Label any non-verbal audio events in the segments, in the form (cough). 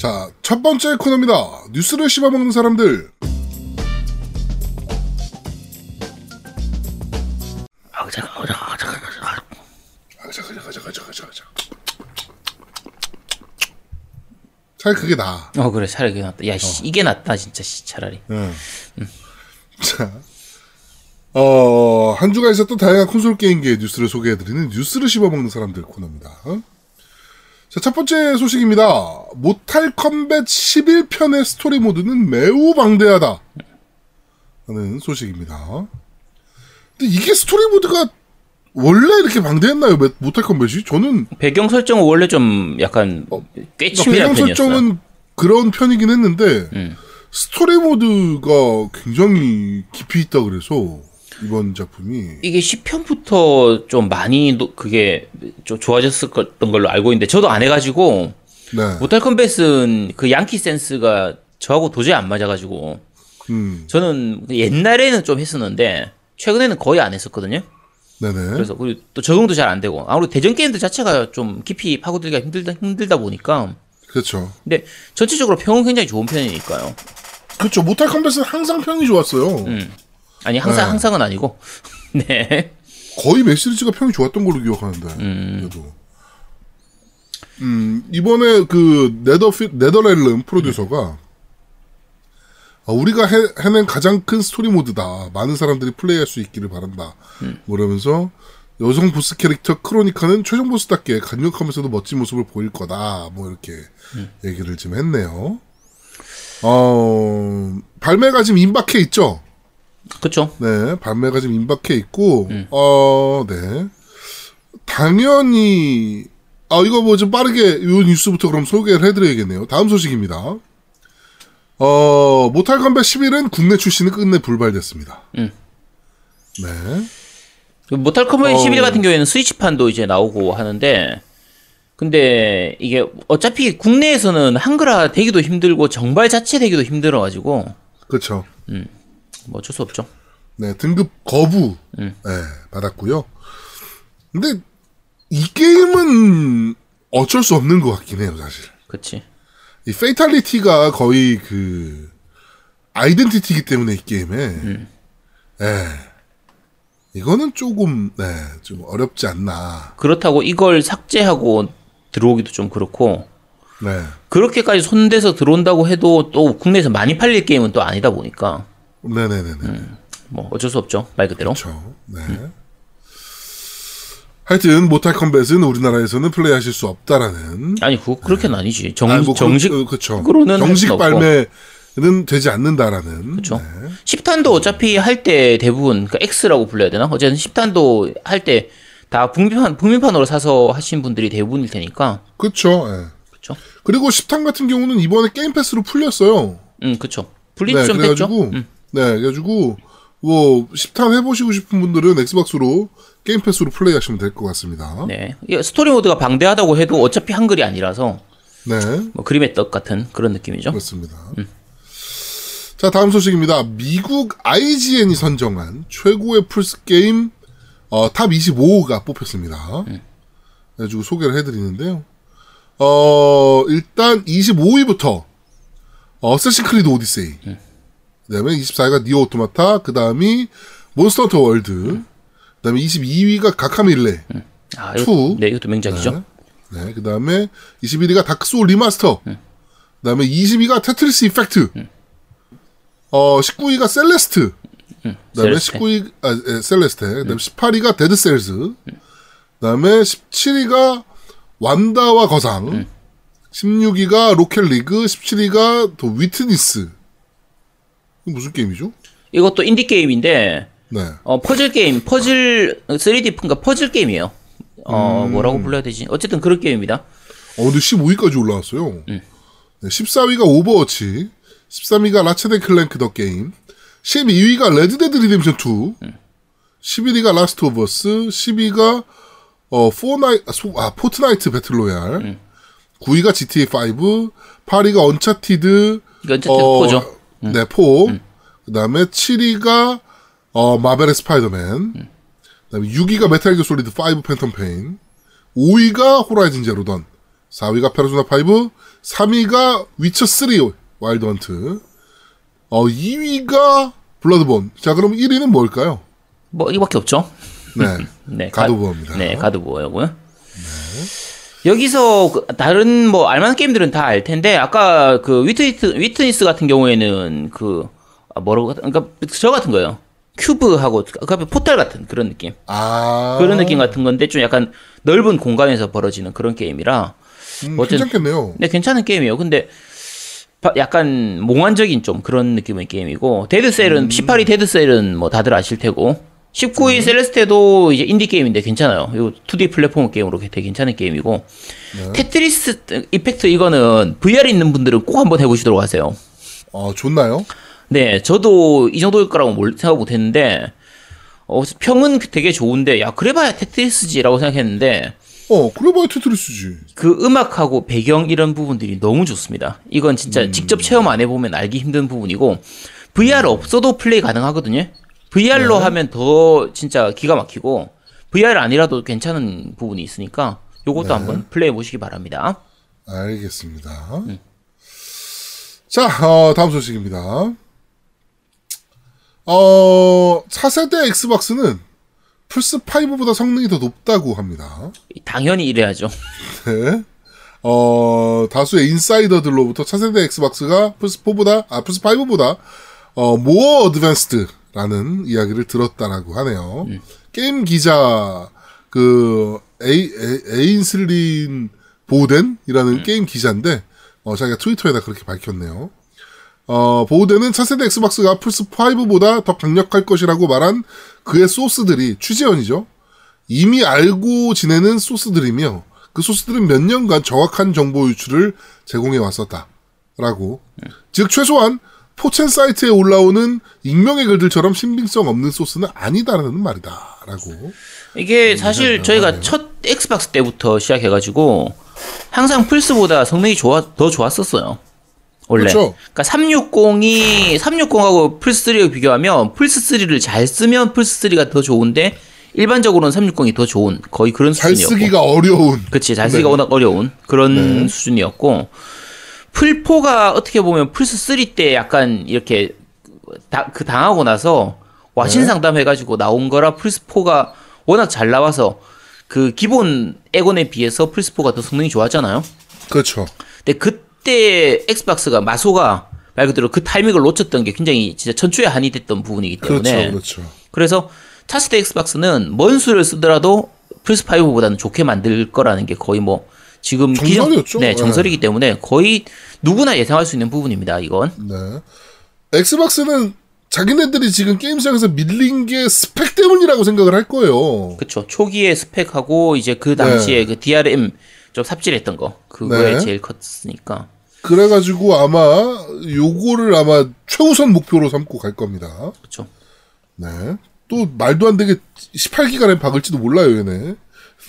자, 첫 번째 코너입니다. 뉴스를 씹어먹는 사람들. 아, 잠깐, 잠깐, 잠깐, 잠깐. 가자, 가자, 가자, 가자, 가자, 가자. 차라리 그게 나아. 어 그래 차라리 그게 낫다. 야 씨, 이게 낫다 진짜 씨, 차라리. 응. 자, 어, 한 주간 있었던 다양한 콘솔 게임계의 뉴스를 소개해드리는 뉴스를 씹어먹는 사람들 코너입니다. 어? 자, 첫 번째 소식입니다. Mortal Kombat 11편의 스토리 모드는 매우 방대하다. 하는 소식입니다. 근데 이게 스토리 모드가 원래 이렇게 방대했나요? 모- Mortal Kombat이? 저는 배경 설정은 원래 좀 약간 꽤 그러니까 치밀한 배경 편이었어요. 설정은 그런 편이긴 했는데 음. 스토리 모드가 굉장히 깊이 있다 그래서 이번 작품이 이게 10편부터 좀 많이 노- 그게 좀 좋아졌었던 걸로 알고 있는데 저도 안 해가지고 네, 모탈 컴뱃은 그 양키 센스가 저하고 도저히 안 맞아가지고 음, 저는 옛날에는 좀 했었는데 최근에는 거의 안 했었거든요. 네네, 그래서 그리고 또 적응도 잘 안 되고 아무래도 대전 게임들 자체가 좀 깊이 파고들기가 힘들다 힘들다 보니까 그렇죠, 근데 전체적으로 평은 굉장히 좋은 편이니까요. 그렇죠. 모탈 컴뱃은 항상 평이 좋았어요. 음. 아니 항상 네. 항상은 아니고 (laughs) 네. 거의 매 시리즈가 평이 좋았던 걸로 기억하는데 그래도 음 이번에 그 네더 네더렐름 프로듀서가 아, 우리가 해, 해낸 가장 큰 스토리 모드다. 많은 사람들이 플레이할 수 있기를 바란다. 뭐 이러면서 여성 보스 캐릭터 크로니카는 최종 보스답게 강력하면서도 멋진 모습을 보일 거다. 뭐 이렇게 얘기를 좀 했네요. 어, 발매가 지금 임박해 있죠? 그렇죠. 네, 발매가 지금 임박해 있고, 어, 네. 당연히, 아, 이거 뭐 좀 빠르게 이 뉴스부터 그럼 소개를 해드려야겠네요. 다음 소식입니다. 어, 모탈 컴뱃 11은 국내 출시는 끝내 불발됐습니다. 음. 네. 그 모탈 컴뱃 어. 11 같은 경우에는 스위치판도 이제 나오고 하는데 근데 이게 어차피 국내에서는 한글화 되기도 힘들고 정발 자체 되기도 힘들어 가지고 그렇죠. 뭐 어쩔 수 없죠. 네, 등급 거부, 음. 네, 받았고요. 근데 이 게임은 어쩔 수 없는 것 같긴 해요, 사실. 그치. 이 fatality가 거의 그 identity이기 때문에 이 게임에 예 이거는 조금 네 좀 어렵지 않나 그렇다고 이걸 삭제하고 들어오기도 좀 그렇고 네 그렇게까지 손대서 들어온다고 해도 또 국내에서 많이 팔릴 게임은 또 아니다 보니까 네네네네 뭐 어쩔 수 없죠 말 그대로. 그렇죠 네 하여튼 모탈 컴뱃은 우리나라에서는 플레이하실 수 없다라는 아니 그거 그렇게는 아니지. 정, 아니, 뭐 그- 정식 없고. 발매는 되지 않는다라는 그렇죠. 네. 10탄도 어차피 할 때 대부분 그 X라고 불러야 되나? 어쨌든 10탄도 할 때 다 북미판 북미판으로 사서 하신 분들이 대부분일 테니까. 그렇죠 예. 그렇죠. 그리고 10탄 같은 경우는 이번에 Game Pass로 풀렸어요 음, 그렇죠. 풀린 지 네, 좀 됐죠. 그래가지고, 음. 네, 그래가지고, 뭐, 10탄 해보시고 싶은 분들은 Xbox로 Game Pass로 플레이 하시면 될 것 같습니다. 네. 네. 스토리 모드가 방대하다고 해도 어차피 한글이 아니라서 뭐 그림의 떡 같은 그런 느낌이죠. 그렇습니다. 자, 다음 소식입니다. 미국 IGN이 선정한 최고의 플스 게임, 어, top 25가 뽑혔습니다. 그래가지고 소개를 해드리는데요. 어, 일단 25위부터, Assassin's Creed Odyssey. 그 다음에 24위가 NieR Automata. 그 다음이 Monster Hunter World. 그 다음에 22위가 가카밀레. 아, two. 이거, 네, 이것도 명작이죠. 네. 네, 그 다음에 21위가 Dark Souls Remaster. 그 다음에 20위가 Tetris Effect. 어, 19위가 Celeste. 그 다음에 Celeste. 19위, 아, 에, Celeste. 그 다음에 18위가 Dead Cells. 그 다음에 17위가 완다와 거상. 16위가 Rocket League. 17위가 The Witness. 무슨 게임이죠? 이것도 인디 게임인데 네. 어, 퍼즐 게임, 퍼즐 3D 그러니까 퍼즐 게임이에요. 어, 음. 뭐라고 불러야 되지? 어쨌든 그런 게임입니다. 어, 근데 15위까지 올라왔어요. 네, 14위가 Overwatch, 13위가 Ratchet Clank The Game, 12위가 Red Dead Redemption 2, 11위가 Last of Us, 10위가 어, 포나이, 아, 소- 아, Fortnite Battle Royale, 9위가 GTA 5, 8위가 Uncharted, 이거 어쨌든 four죠. 네, four. 그 다음에 7위가 어, Marvel의 Spider-Man. 그 다음에 6위가 Metal Gear Solid 5 Phantom Pain. 5위가 Horizon Zero Dawn. 4위가 페르소나 5, 3위가 Witcher 3 Wild Hunt, 어 2위가 Bloodborne. 자, 그럼 1위는 뭘까요? 뭐 이거밖에 없죠. 네. (laughs) 네, God of War입니다. 네, God of War고요. 여기서 그 다른 뭐 알만한 게임들은 다 알 텐데 아까 그 Witness Witness 같은 경우에는 그 아, 뭐라고 같- 그러니까 저 같은 거예요. Cube하고 그 앞에 포탈 같은 그런 느낌. 아. 그런 느낌 같은 건데 좀 약간 넓은 공간에서 벌어지는 그런 게임이라 음, 어쨌든- 괜찮겠네요. 네, 괜찮은 게임이에요. 근데 바- 약간 몽환적인 좀 그런 느낌의 게임이고 데드셀은 18위 데드셀은 뭐 다들 아실 테고 19위 Celeste도 이제 인디 게임인데 괜찮아요. 이거 2D 플랫폼 게임으로 되게 괜찮은 게임이고 Tetris Effect 이거는 VR 있는 분들은 꼭 한번 해보시도록 하세요. 어, 좋나요? 네, 저도 이 정도일 거라고 몰- 생각 못 했는데 어, 평은 되게 좋은데 야 그래봐야 테트리스지라고 생각했는데 어, 그래봐야 테트리스지. 그 음악하고 배경 이런 부분들이 너무 좋습니다. 이건 진짜 직접 체험 안 해보면 알기 힘든 부분이고 VR 없어도 플레이 가능하거든요. VR로 하면 더 진짜 기가 막히고 VR 아니라도 괜찮은 부분이 있으니까 요것도 한번 플레이해 보시기 바랍니다. 알겠습니다. 자, 어, 다음 소식입니다. 어, 차세대 Xbox는 플스5보다 성능이 더 높다고 합니다. 당연히 이래야죠. (laughs) 네. 어, 다수의 insider들로부터 차세대 Xbox가 플스4보다, 아, 플스5보다, 어, more advanced 라는 이야기를 들었다라고 하네요. 게임 기자, 그, 에이, 에이, 에인슬린 보덴이라는 게임 기자인데, 어, 자기가 트위터에다 그렇게 밝혔네요. 어, 보우덴은 차세대 Xbox가 플스5보다 더 강력할 것이라고 말한 그의 소스들이 취재원이죠. 이미 알고 지내는 소스들이며 그 소스들은 몇 년간 정확한 정보 유출을 제공해 왔었다 라고. 즉 최소한 4chan 사이트에 올라오는 익명의 글들처럼 신빙성 없는 소스는 아니다라는 말이다라고. 이게 사실 저희가 첫 Xbox 때부터 시작해가지고 항상 플스보다 성능이 좋아 더 좋았었어요. 원래. 그렇죠. 그러니까 360이 360하고 플스 3를 비교하면 플스 3를 잘 쓰면 플스 3가 더 좋은데 일반적으로는 360이 더 좋은 거의 그런 잘 수준이었고. 쓰기가 어려운. 그치 잘 쓰기가 네. 워낙 어려운 그런 수준이었고 플포가 어떻게 보면 플스 3 때 약간 이렇게 다, 그 당하고 나서 와신 상담 해가지고 나온 거라 플스 4가 워낙 잘 나와서 그 기본 엑원에 비해서 플스 4가 더 성능이 좋았잖아요. 그렇죠. 근데 그때 Xbox가 마소가 말 그대로 그 타이밍을 놓쳤던 게 굉장히 진짜 천추의 한이 됐던 부분이기 그렇죠. 때문에 그렇죠. 그래서 차세대 Xbox는 뭔 수를 쓰더라도 플스 5보다는 좋게 만들 거라는 게 거의 뭐 지금 정설이었죠. 네, 네. 정설이기 때문에 거의 누구나 예상할 수 있는 부분입니다, 이건. 네. Xbox는 자기네들이 지금 게임 시장에서 밀린 게 스펙 때문이라고 생각을 할 거예요. 그쵸. 초기에 스펙하고 이제 그 당시에 그 DRM 좀 삽질했던 거. 그거에 네. 제일 컸으니까. 그래가지고 아마 요거를 아마 최우선 목표로 삼고 갈 겁니다. 그쵸. 네. 또 말도 안 되게 18기가 램 박을지도 몰라요, 얘네. (laughs)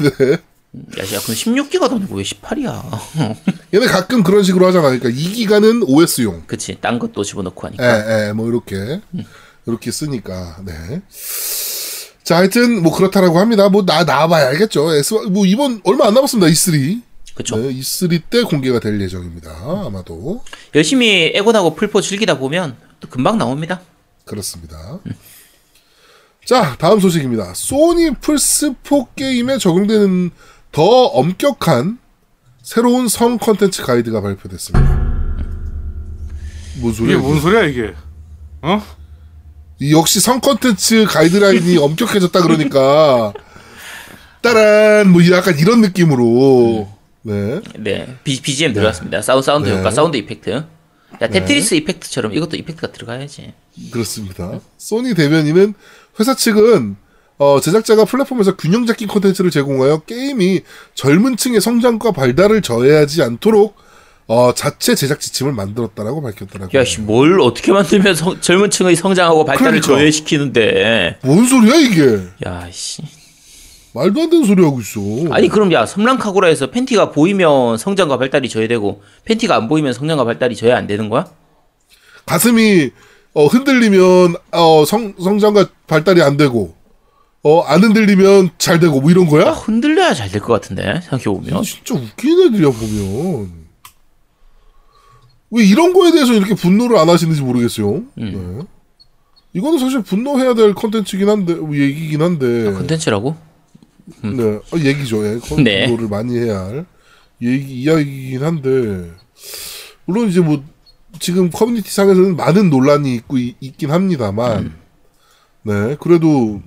네. 야, 야, 그럼 16기가 넘고 왜 18이야? (laughs) 얘네 가끔 그런 식으로 하잖아. 그러니까 2기가는 OS용. 그치. 딴 것도 집어넣고 하니까. 예, 예, 뭐 이렇게 이렇게 쓰니까. 네. 자, 하여튼 뭐 그렇다라고 합니다. 뭐 나 나와봐야 알겠죠. 엑스 뭐 이번 얼마 안 남았습니다. E3. 그쵸. 네, E3 때 공개가 될 예정입니다. 아마도 열심히 엑원하고 플포 즐기다 보면 또 금방 나옵니다. 그렇습니다. 자, 다음 소식입니다. 소니 플스4 게임에 적용되는 더 엄격한 새로운 성 컨텐츠 가이드가 발표됐습니다. 뭔 이게 소리야? 뭔 소리야 이게? 어? 이 역시 성 컨텐츠 가이드라인이 (laughs) 엄격해졌다 그러니까 따란 뭐 약간 이런 느낌으로 네 네, B, BGM 들어갔습니다. 사운드, 사운드 네. 효과, sound effect. 야, Tetris Effect처럼 이것도 effect가 들어가야지. 그렇습니다. 소니 대변인은 회사 측은 어, 제작자가 플랫폼에서 균형 잡힌 콘텐츠를 제공하여 게임이 젊은 층의 성장과 발달을 저해하지 않도록 어, 자체 제작 지침을 만들었다라고 밝혔더라고요. 야, 씨, 뭘 어떻게 만들면 성- 젊은 층의 성장하고 발달을 그러니까. 저해시키는데. 뭔 소리야 이게? 야, 씨. 말도 안 되는 소리 하고 있어. 아니, 그럼 야, 섬랑카구라에서 팬티가 보이면 성장과 발달이 저해되고, 팬티가 안 보이면 성장과 발달이 저해 안 되는 거야? 가슴이 어, 흔들리면 어, 성, 성장과 발달이 안 되고 어, 안 흔들리면 잘 되고, 뭐 이런 거야? 아, 흔들려야 잘 될 것 같은데 생각해보면 진짜 웃긴 애들이야, 보면. 왜 이런 거에 대해서 이렇게 분노를 안 하시는지 모르겠어요. 네. 이거는 사실 분노해야 될 컨텐츠긴 한데, 뭐 얘기긴 한데. 컨텐츠라고? 네, 어, 얘기죠. 예. 네. 컨트롤을 많이 해야 할 얘기 이야기이긴 한데 물론 이제 뭐 지금 커뮤니티 상에서는 많은 논란이 있고 이- 있긴 합니다만 네 그래도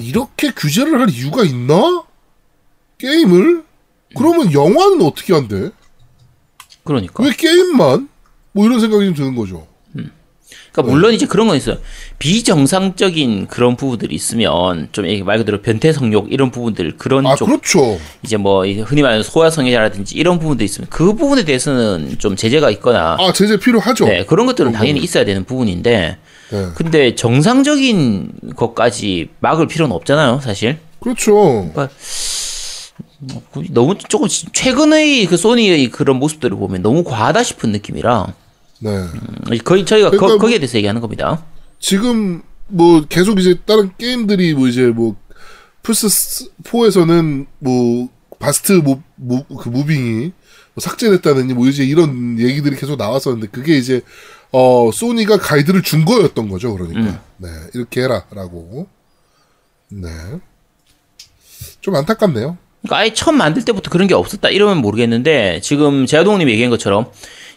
이렇게 규제를 할 이유가 있나? 게임을? 그러면 영화는 어떻게 한대 그러니까. 왜 게임만? 뭐 이런 생각이 좀 드는 거죠. 그러니까 물론 이제 그런 건 있어요. 비정상적인 그런 부분들이 있으면 좀 말 그대로 변태 성욕 이런 부분들 그런 아 쪽 그렇죠. 이제 뭐이 흔히 말하는 소아 성애자라든지 이런 부분들이 있으면 그 부분에 대해서는 좀 제재가 있거나 아 제재 필요하죠. 네, 그런 것들은 당연히. 있어야 되는 부분인데 네. 근데 정상적인 것까지 막을 필요는 없잖아요, 사실. 그렇죠 뭐 너무 조금 최근의 그 소니의 그런 모습들을 보면 너무 과하다 싶은 느낌이라 네 음, 거의 저희가 그러니까 거, 뭐- 거기에 대해서 얘기하는 겁니다. 지금 뭐 계속 이제 다른 게임들이 뭐 이제 뭐 플스 4에서는 뭐 바스트 무, 무, 그 무빙이 뭐 삭제됐다느니 뭐 이제 이런 얘기들이 계속 나왔었는데 그게 이제 어 소니가 가이드를 준 거였던 거죠 그러니까. 네 이렇게 해라라고. 네 좀 안타깝네요. 그러니까 아예 처음 만들 때부터 그런 게 없었다 이러면 모르겠는데 지금 제아동님 얘기한 것처럼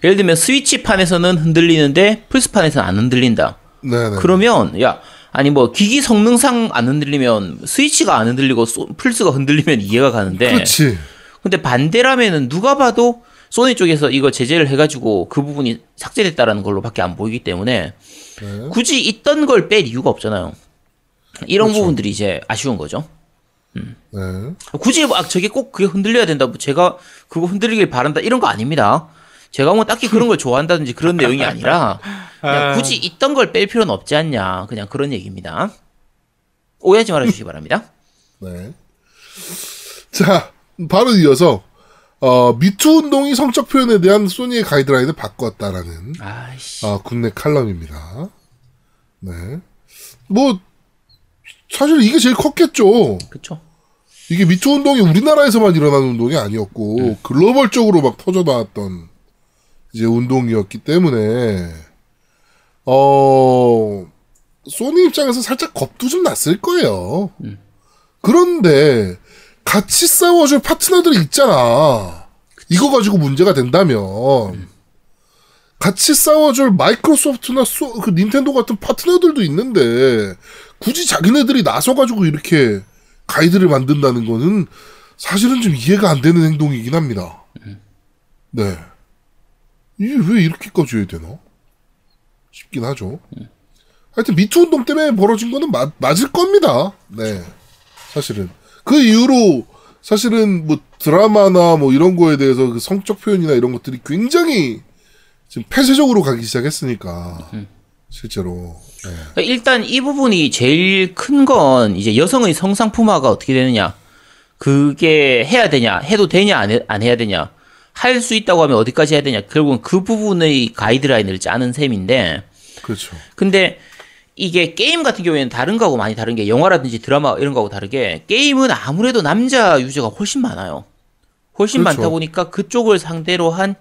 예를 들면 스위치판에서는 흔들리는데 플스판에서는 안 흔들린다. 네네. 그러면 야 아니 뭐 기기 성능상 안 흔들리면 스위치가 안 흔들리고 소- 플스가 흔들리면 이해가 가는데 그렇지. 근데 반대라면은 누가 봐도 소니 쪽에서 이거 제재를 해가지고 그 부분이 삭제됐다라는 걸로밖에 안 보이기 때문에 네. 굳이 있던 걸 뺄 이유가 없잖아요. 이런 그렇죠. 부분들이 이제 아쉬운 거죠. 네 굳이 막 저게 꼭 그게 흔들려야 된다. 뭐 제가 그거 흔들리길 바란다. 이런 거 아닙니다. 제가 뭐 딱히 그런 걸 좋아한다든지 그런 내용이 아니라 그냥 굳이 있던 걸 뺄 필요는 없지 않냐. 그냥 그런 얘기입니다. 오해하지 말아주시기 바랍니다. 네. 자, 바로 이어서 어, 미투 운동이 성적 표현에 대한 소니의 가이드라인을 바꿨다라는 아이씨. 어, 국내 칼럼입니다. 네. 뭐 사실 이게 제일 컸겠죠. 그쵸. 이게 미투 운동이 우리나라에서만 일어나는 운동이 아니었고 글로벌적으로 막 터져 나왔던 이제 운동이었기 때문에 어 소니 입장에서 살짝 겁도 좀 났을 거예요. 그런데 같이 싸워줄 파트너들이 있잖아. 이거 가지고 문제가 된다면 같이 싸워줄 마이크로소프트나 소, 그 닌텐도 같은 파트너들도 있는데 굳이 자기네들이 나서가지고 이렇게 가이드를 만든다는 거는 사실은 좀 이해가 안 되는 행동이긴 합니다. 네. 이게 왜 이렇게까지 해야 되나? 싶긴 하죠. 하여튼 미투 운동 때문에 벌어진 거는 맞, 맞을 겁니다. 네. 사실은. 그 이후로 사실은 뭐 드라마나 뭐 이런 거에 대해서 그 성적 표현이나 이런 것들이 굉장히 지금 폐쇄적으로 가기 시작했으니까. 실제로. 네. 일단 이 부분이 제일 큰 건 이제 여성의 성상품화가 어떻게 되느냐. 그게 해야 되냐, 해도 되냐, 안, 해, 안 해야 되냐. 할 수 있다고 하면 어디까지 해야 되냐. 결국은 그 부분의 가이드라인을 짜는 셈인데, 그렇죠. 근데 이게 게임 같은 경우에는 다른 거하고 많이 다른 게 영화라든지 드라마 이런 거하고 다르게 게임은 아무래도 남자 유저가 훨씬 많아요. 훨씬 그렇죠. 많다 보니까 그쪽을 상대로 한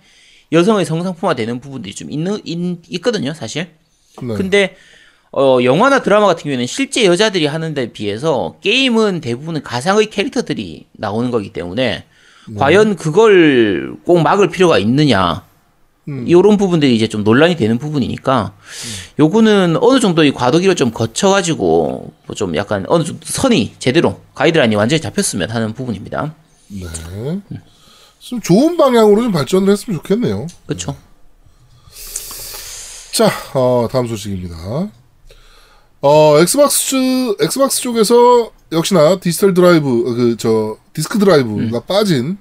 여성의 성상품화 되는 부분들이 좀 있는, 있, 있거든요, 사실. 네. 근데 어, 영화나 드라마 같은 경우에는 실제 여자들이 하는 데 비해서 게임은 대부분 가상의 캐릭터들이 나오는 거기 때문에 과연 그걸 꼭 막을 필요가 있느냐 이런 부분들이 이제 좀 논란이 되는 부분이니까 요거는 어느 정도의 과도기를 좀 거쳐가지고 뭐 좀 약간 어느 정도 선이 제대로 가이드라인이 완전히 잡혔으면 하는 부분입니다. 네. 좀 좋은 방향으로 좀 발전을 했으면 좋겠네요. 그렇죠? 자, 어, 다음 소식입니다. 어, Xbox, Xbox 쪽에서 역시나 디지털 드라이브, 어, 그, 저, 디스크 드라이브가 빠진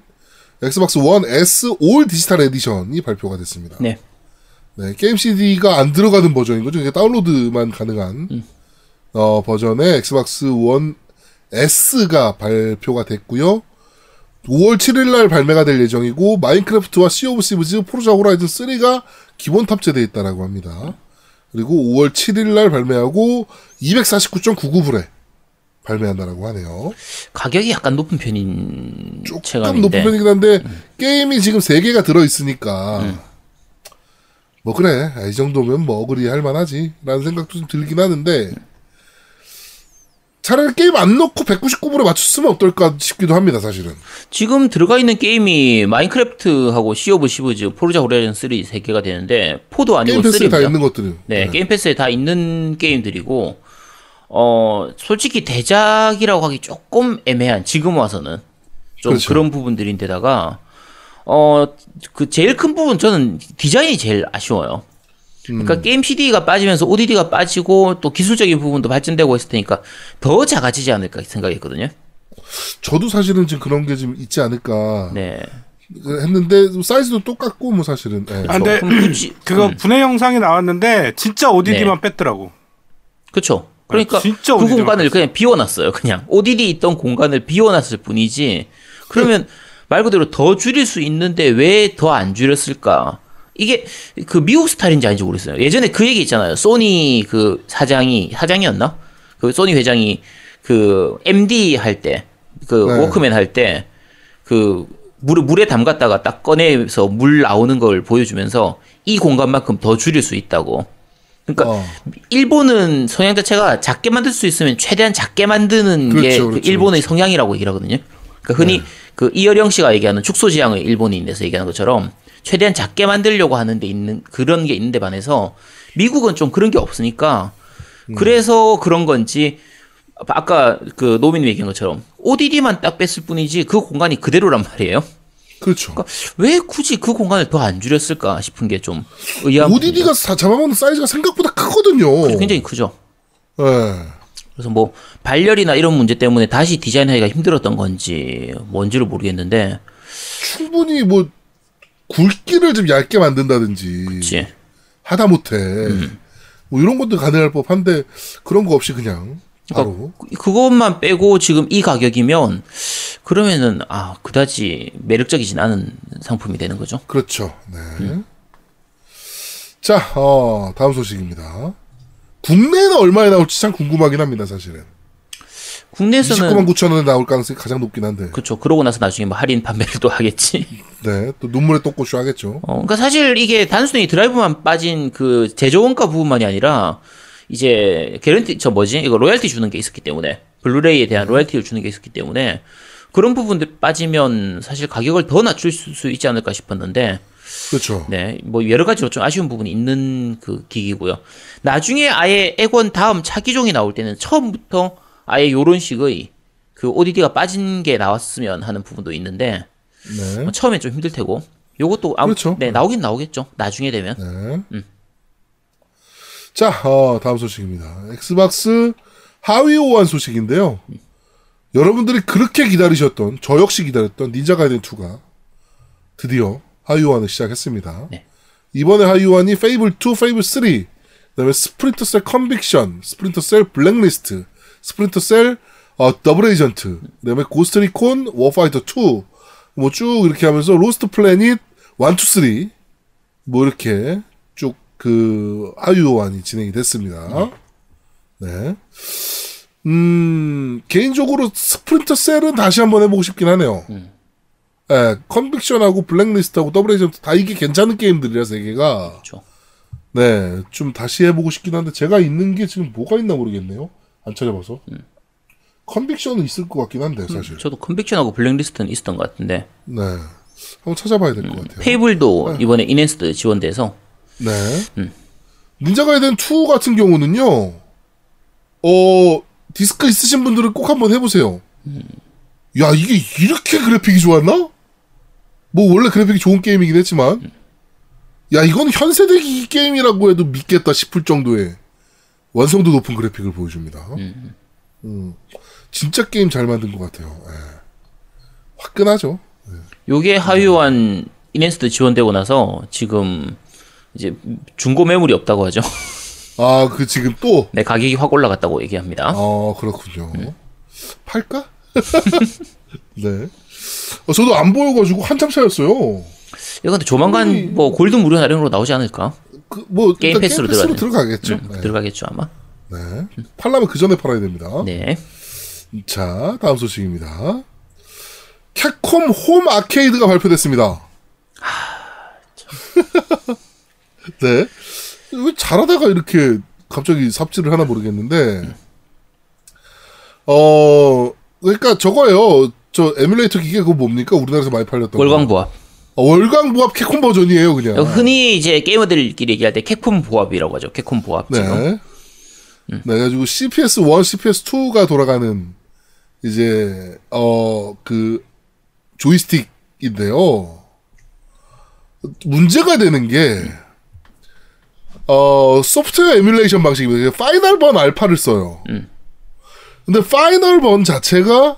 엑스박스 원 S 올 디지털 에디션이 발표가 됐습니다. 네. 네, 게임 CD가 안 들어가는 버전인 거죠. 이게 다운로드만 가능한, 어, 버전의 Xbox One S가 발표가 됐고요 5월 7일 날 발매가 될 예정이고 Minecraft와 Sea of Thieves Forza Horizon 3가 기본 탑재되어 있다라고 합니다. 그리고 5월 7일 날 발매하고 249.99불에 발매한다라고 하네요. 가격이 약간 높은 편인 조금 체감인데. 높은 편이긴 한데 게임이 지금 세 개가 들어 있으니까 뭐 그래 이 정도면 뭐 agree 할 만하지라는 생각도 좀 들긴 하는데 차라리 게임 안 넣고 199불에 맞췄으면 어떨까 싶기도 합니다 사실은. 지금 들어가 있는 게임이 Minecraft하고 Sea of Thieves, Forza Horizon 3 세 개가 되는데 4도 아니고 Game Pass에 3입니다. 다 있는 것들은. 네, Game Pass에 다 있는 게임들이고 어 솔직히 대작이라고 하기 조금 애매한 지금 와서는 좀 그렇죠. 그런 부분들인데다가 어 그 제일 큰 부분 저는 디자인이 제일 아쉬워요. 그러니까 음. 게임 CD가 빠지면서 ODD가 빠지고 또 기술적인 부분도 발전되고 했을 테니까 더 작아지지 않을까 생각했거든요. 저도 사실은 지금 그런 게 좀 있지 않을까 네. 했는데 사이즈도 똑같고 뭐 사실은. 예. 아, 근데 그거 분해 영상이 나왔는데 진짜 ODD만 뺐더라고. 그렇죠. 그러니까 아, 진짜 그 공간을. 그냥 비워놨어요. 그냥 ODD 있던 공간을 비워놨을 뿐이지. 그러면 말 그대로 더 줄일 수 있는데 왜 더 안 줄였을까? 이게 그 미국 스타일인지 아닌지 모르겠어요. 예전에 그 얘기 있잖아요. 소니 그 사장이 사장이었나? 그 소니 회장이 그 MD 할 때, 그 네. 워크맨 할 때그 물에 물에 담갔다가 딱 꺼내서 물 나오는 걸 보여주면서 이 공간만큼 더 줄일 수 있다고. 그러니까 어. 일본은 성향 자체가 작게 만들 수 있으면 최대한 작게 만드는 게 그렇죠, 그 그렇죠, 일본의 성향이라고 얘기를 하거든요. 그러니까 흔히 그 이어령 씨가 얘기하는 축소지향의 일본인에서 얘기하는 것처럼 최대한 작게 만들려고 하는데 있는 그런 게 있는데 반해서 미국은 좀 그런 게 없으니까 그래서 그런 건지 아까 그 노미님 얘기한 것처럼 ODD만 딱 뺐을 뿐이지 그 공간이 그대로란 말이에요. 그렇죠. 그러니까 왜 굳이 그 공간을 더 안 줄였을까 싶은 게 좀 의아한 ODD가 사- 잡아먹는 사이즈가 생각보다 크거든요. 굉장히 크죠. 예. 그래서 뭐 발열이나 이런 문제 때문에 다시 디자인하기가 힘들었던 건지 뭔지를 모르겠는데 충분히 뭐 굵기를 좀 얇게 만든다든지 그치. 하다 못해 음. 뭐 이런 것도 가능할 법한데 그런 거 없이 그냥 바로 그- 그것만 빼고 지금 이 가격이면 그러면은 아 그다지 매력적이진 않은 상품이 되는 거죠. 그렇죠. 네. 자, 어, 다음 소식입니다. 국내에는 얼마에 나올지 참 궁금하긴 합니다, 사실은. 29만 국내에서는 9천 원에 나올 가능성이 가장 높긴 한데. 그렇죠. 그러고 나서 나중에 뭐 할인 판매를 또 하겠지. (laughs) 네, 또 눈물의 똥꼬쇼 하겠죠. 어, 그러니까 사실 이게 단순히 드라이브만 빠진 그 제조 원가 부분만이 아니라 이제 개런티 저 뭐지 이거 로열티 주는 게 있었기 때문에 블루레이에 대한 로열티를 주는 게 있었기 때문에 그런 부분들 빠지면 사실 가격을 더 낮출 수- 수 있지 않을까 싶었는데 그렇죠. 네, 뭐 여러 가지로 좀 아쉬운 부분이 있는 그 기기고요. 나중에 아예 액원 다음 차기종이 나올 때는 처음부터 아예 요런 식의 그 ODD가 빠진 게 나왔으면 하는 부분도 있는데 네. 뭐 처음엔 좀 힘들 테고 요것도 아무 그렇죠. 네 나오긴 나오겠죠. 나중에 되면 네. 자, 어, 다음 소식입니다. Xbox 하위 호환 소식인데요. 여러분들이 그렇게 기다리셨던, 저 역시 기다렸던 Ninja Gaiden 2가 드디어 하위 호환을 시작했습니다. 네. 이번에 하위 호환이 Fable 2, Fable 3, 그 다음에 Splinter Cell Conviction, Splinter Cell Blacklist, Splinter Cell 어, Double Agent, 그 다음에 Ghost Recon Warfighter 2, 뭐 쭉 이렇게 하면서 Lost Planet 1, 2, 3, 뭐 이렇게 쭉 그 하위 호환이 진행이 됐습니다. 네. 음, 개인적으로 Splinter Cell은 다시 한번 해보고 싶긴 하네요. 예, Conviction하고 Blacklist하고 Double Agent 다 이게 괜찮은 게임들이라 세 개가 그렇죠. 네, 좀 다시 해보고 싶긴 한데 제가 있는 게 지금 뭐가 있나 모르겠네요. 안 찾아봐서. Conviction은 있을 것 같긴 한데 사실. 저도 Conviction하고 Blacklist는 있었던 것 같은데 네, 한번 찾아봐야 될 것 같아요. Fable도 이번에 enhanced 지원돼서 네. Ninja Gaiden 2 같은 경우는요, 어, 디스크 있으신 분들은 꼭 한번 해보세요. 야, 이게 이렇게 그래픽이 좋았나? 뭐, 원래 그래픽이 좋은 게임이긴 했지만, 야, 이건 현세대 기 게임이라고 해도 믿겠다 싶을 정도의 완성도 높은 그래픽을 보여줍니다. 음, 진짜 게임 잘 만든 것 같아요. 예. 화끈하죠. 요게 하위호환 enhanced 지원되고 나서 지금 이제 중고 매물이 없다고 하죠. 아, 그 지금 또, (laughs) 네 가격이 확 올라갔다고 얘기합니다. 아, 그렇군요. 팔까? (laughs) 네. 어, 저도 안 보여가지고 한참 찾았어요. 이거 근데 조만간 뭐 골드 무료 할인으로 나오지 않을까? 그, 뭐, 게임 패스로 게임 패스로 들어가겠죠. 음, 네. 들어가겠죠 아마. 네. 팔라면 그 전에 팔아야 됩니다. 네. 자, 다음 소식입니다. 캡콤 홈 아케이드가 발표됐습니다. (laughs) (laughs) 네. 왜 잘하다가 이렇게 갑자기 삽질을 하나 모르겠는데, 어, 그러니까 저거예요. 저 에뮬레이터 기계 그거 뭡니까? 우리나라에서 많이 팔렸던 거. 월광보합. 어, 월광보합 캡콤 버전이에요, 그냥. 흔히 이제 게이머들끼리 얘기할 때 캡콤 보합이라고 하죠. 캡콤 보합 지금. 네. 네, 그래가지고 CPS 1, CPS 2가 돌아가는 이제 어 그 조이스틱인데요. 문제가 되는 게 어, 소프트웨어 에뮬레이션 방식입니다. Final Burn Alpha를 써요. 근데 Final Burn 자체가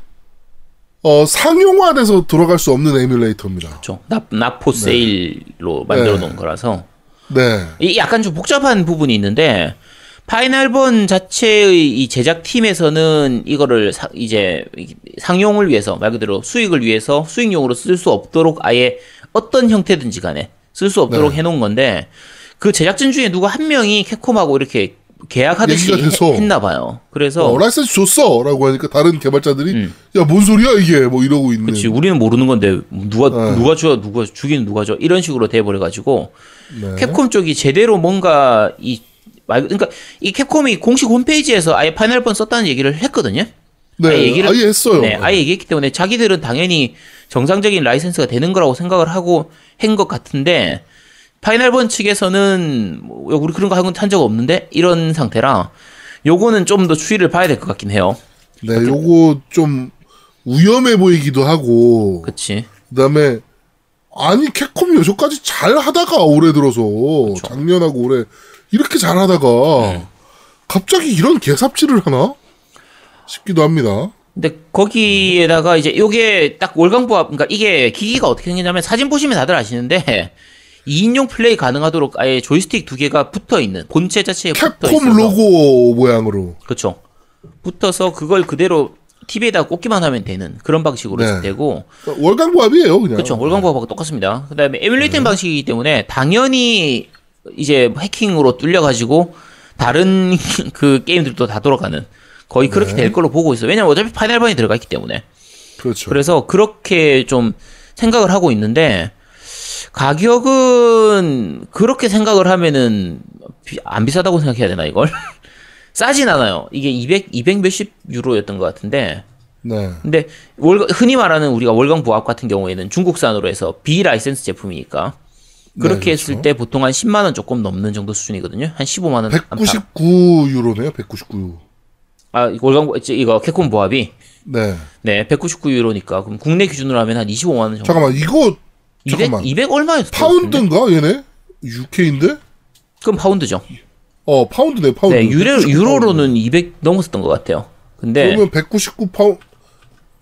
어, 상용화돼서 돌아갈 수 없는 에뮬레이터입니다. 그렇죠. Not, not for sale로 만들어 놓은 거라서. 네. 이 약간 좀 복잡한 부분이 있는데 Final Burn 자체의 이 제작 팀에서는 이거를 사- 이제 상용을 위해서 말 그대로 수익을 위해서 수익용으로 쓸 수 없도록 아예 어떤 형태든지 간에 쓸 수 없도록 네. 해놓은 건데 그 제작진 중에 누가 한 명이 캡콤하고 이렇게 계약하듯이. 해- 했나 봐요. 그래서 어, 라이센스 줬어! 라고 하니까 다른 개발자들이, 야, 뭔 소리야, 이게! 뭐 이러고 있는. 음. 그렇지 우리는 모르는 건데 누가 네. 누가 줘 누가 주기는 누가 줘 이런 식으로 돼버려 가지고 네. 캡콤 쪽이 제대로 뭔가 이말 그러니까 이 캡콤이 공식 홈페이지에서 아예 Final Burn 썼다는 얘기를 했거든요. 네, 아예 얘기를- 아예 했어요. 네, 아예 얘기했기 때문에 자기들은 당연히 정상적인 라이센스가 되는 거라고 생각을 하고 한 것 같은데 Final Burn 측에서는 뭐, 우리 그런 거 한 적 없는데 이런 상태라 요거는 좀 더 추이를 봐야 될 것 같긴 해요. 네, 요거 좀 위험해 보이기도 하고, 그 그렇지. 다음에, 아니, 캡콤이 여기까지 잘 하다가 올해 들어서, 작년하고 올해, 이렇게 잘 하다가, 네. 갑자기 이런 개삽질을 하나? 싶기도 합니다. 근데 거기에다가 이제 요게 딱 월광부합 그러니까 이게 기기가 어떻게 생겼냐면 사진 보시면 다들 아시는데 2인용 플레이 가능하도록 아예 조이스틱 두 개가 붙어 있는 본체 자체에 붙어 캡콤 있어서 로고 모양으로. 그렇죠. 붙어서 그걸 그대로 TV에다 꽂기만 하면 되는 그런 방식으로 네. 되고 월광보합이에요, 그냥. 그렇죠. 월광보합하고 똑같습니다. 그다음에 네. emulating 방식이기 때문에 당연히 이제 해킹으로 뚫려 가지고 다른 (laughs) 그 게임들도 다 돌아가는 거의 그렇게 네. 될 걸로 보고 있어요. 왜냐면 어차피 Final Burn이 들어가 있기 때문에. 그렇죠. 그래서 그렇게 좀 생각을 하고 있는데 가격은 그렇게 생각을 하면은 비- 안 비싸다고 생각해야 되나 이걸? (laughs) 싸진 않아요. 이게 200 200 몇십 유로였던 것 같은데 네. 근데 월 흔히 말하는 우리가 월광보합 같은 경우에는 중국산으로 해서 비라이센스 제품이니까 그렇게 네, 했을 그렇죠. 때 보통 한 10만 원 조금 넘는 정도 수준이거든요. 한 15만 원 안팎. 199 유로네요, 199. 아 월광보- 이거 캡콤 보합이 네. 네 199 유로니까 그럼 국내 기준으로 하면 한 25만 원 정도. 잠깐만, 이거, 200 잠깐만. 200 얼마였어? 파운드인가, 얘네? UK인데? 그럼 파운드죠. 어, 파운드네, 파운드. 네, 유로, 199 유로로는 200 넘었었던 것 같아요. 근데 그러면 199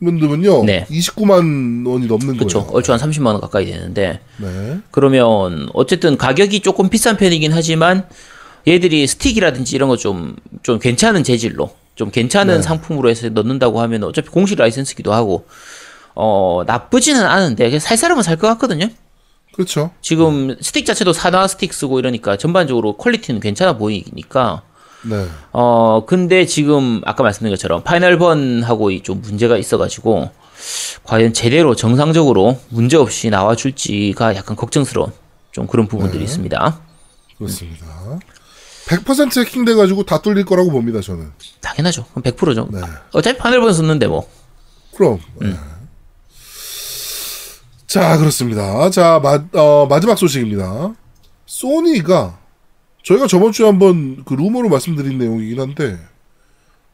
파운드면요. 네. 29만 원이 넘는 그쵸 거예요. 얼추 한 30만 원 가까이 되는데 네. 그러면 어쨌든 가격이 조금 비싼 편이긴 하지만 얘들이 스틱이라든지 이런 거 좀좀 괜찮은 재질로 좀 괜찮은 네. 상품으로 해서 넣는다고 하면 어차피 공식 라이센스기도 하고 어 나쁘지는 않은데 살 사람은 살 것 같거든요. 그렇죠. 지금 스틱 자체도 산와 스틱 쓰고 이러니까 전반적으로 퀄리티는 괜찮아 보이니까 네. 어, 근데 지금 아까 말씀드린 것처럼 Final Burn하고 이좀 문제가 있어가지고 과연 제대로 정상적으로 문제 없이 나와줄지가 약간 걱정스러운 좀 그런 부분들이 있습니다. 그렇습니다. 100% 해킹돼가지고 다 뚫릴 거라고 봅니다, 저는. 당연하죠. 그럼 100%죠. 네. 어차피 Final Burn 썼는데 뭐. 그럼. 네. 자, 그렇습니다. 자, 마, 어, 마지막 소식입니다. 소니가 저희가 저번 주에 한번 그 루머로 말씀드린 내용이긴 한데,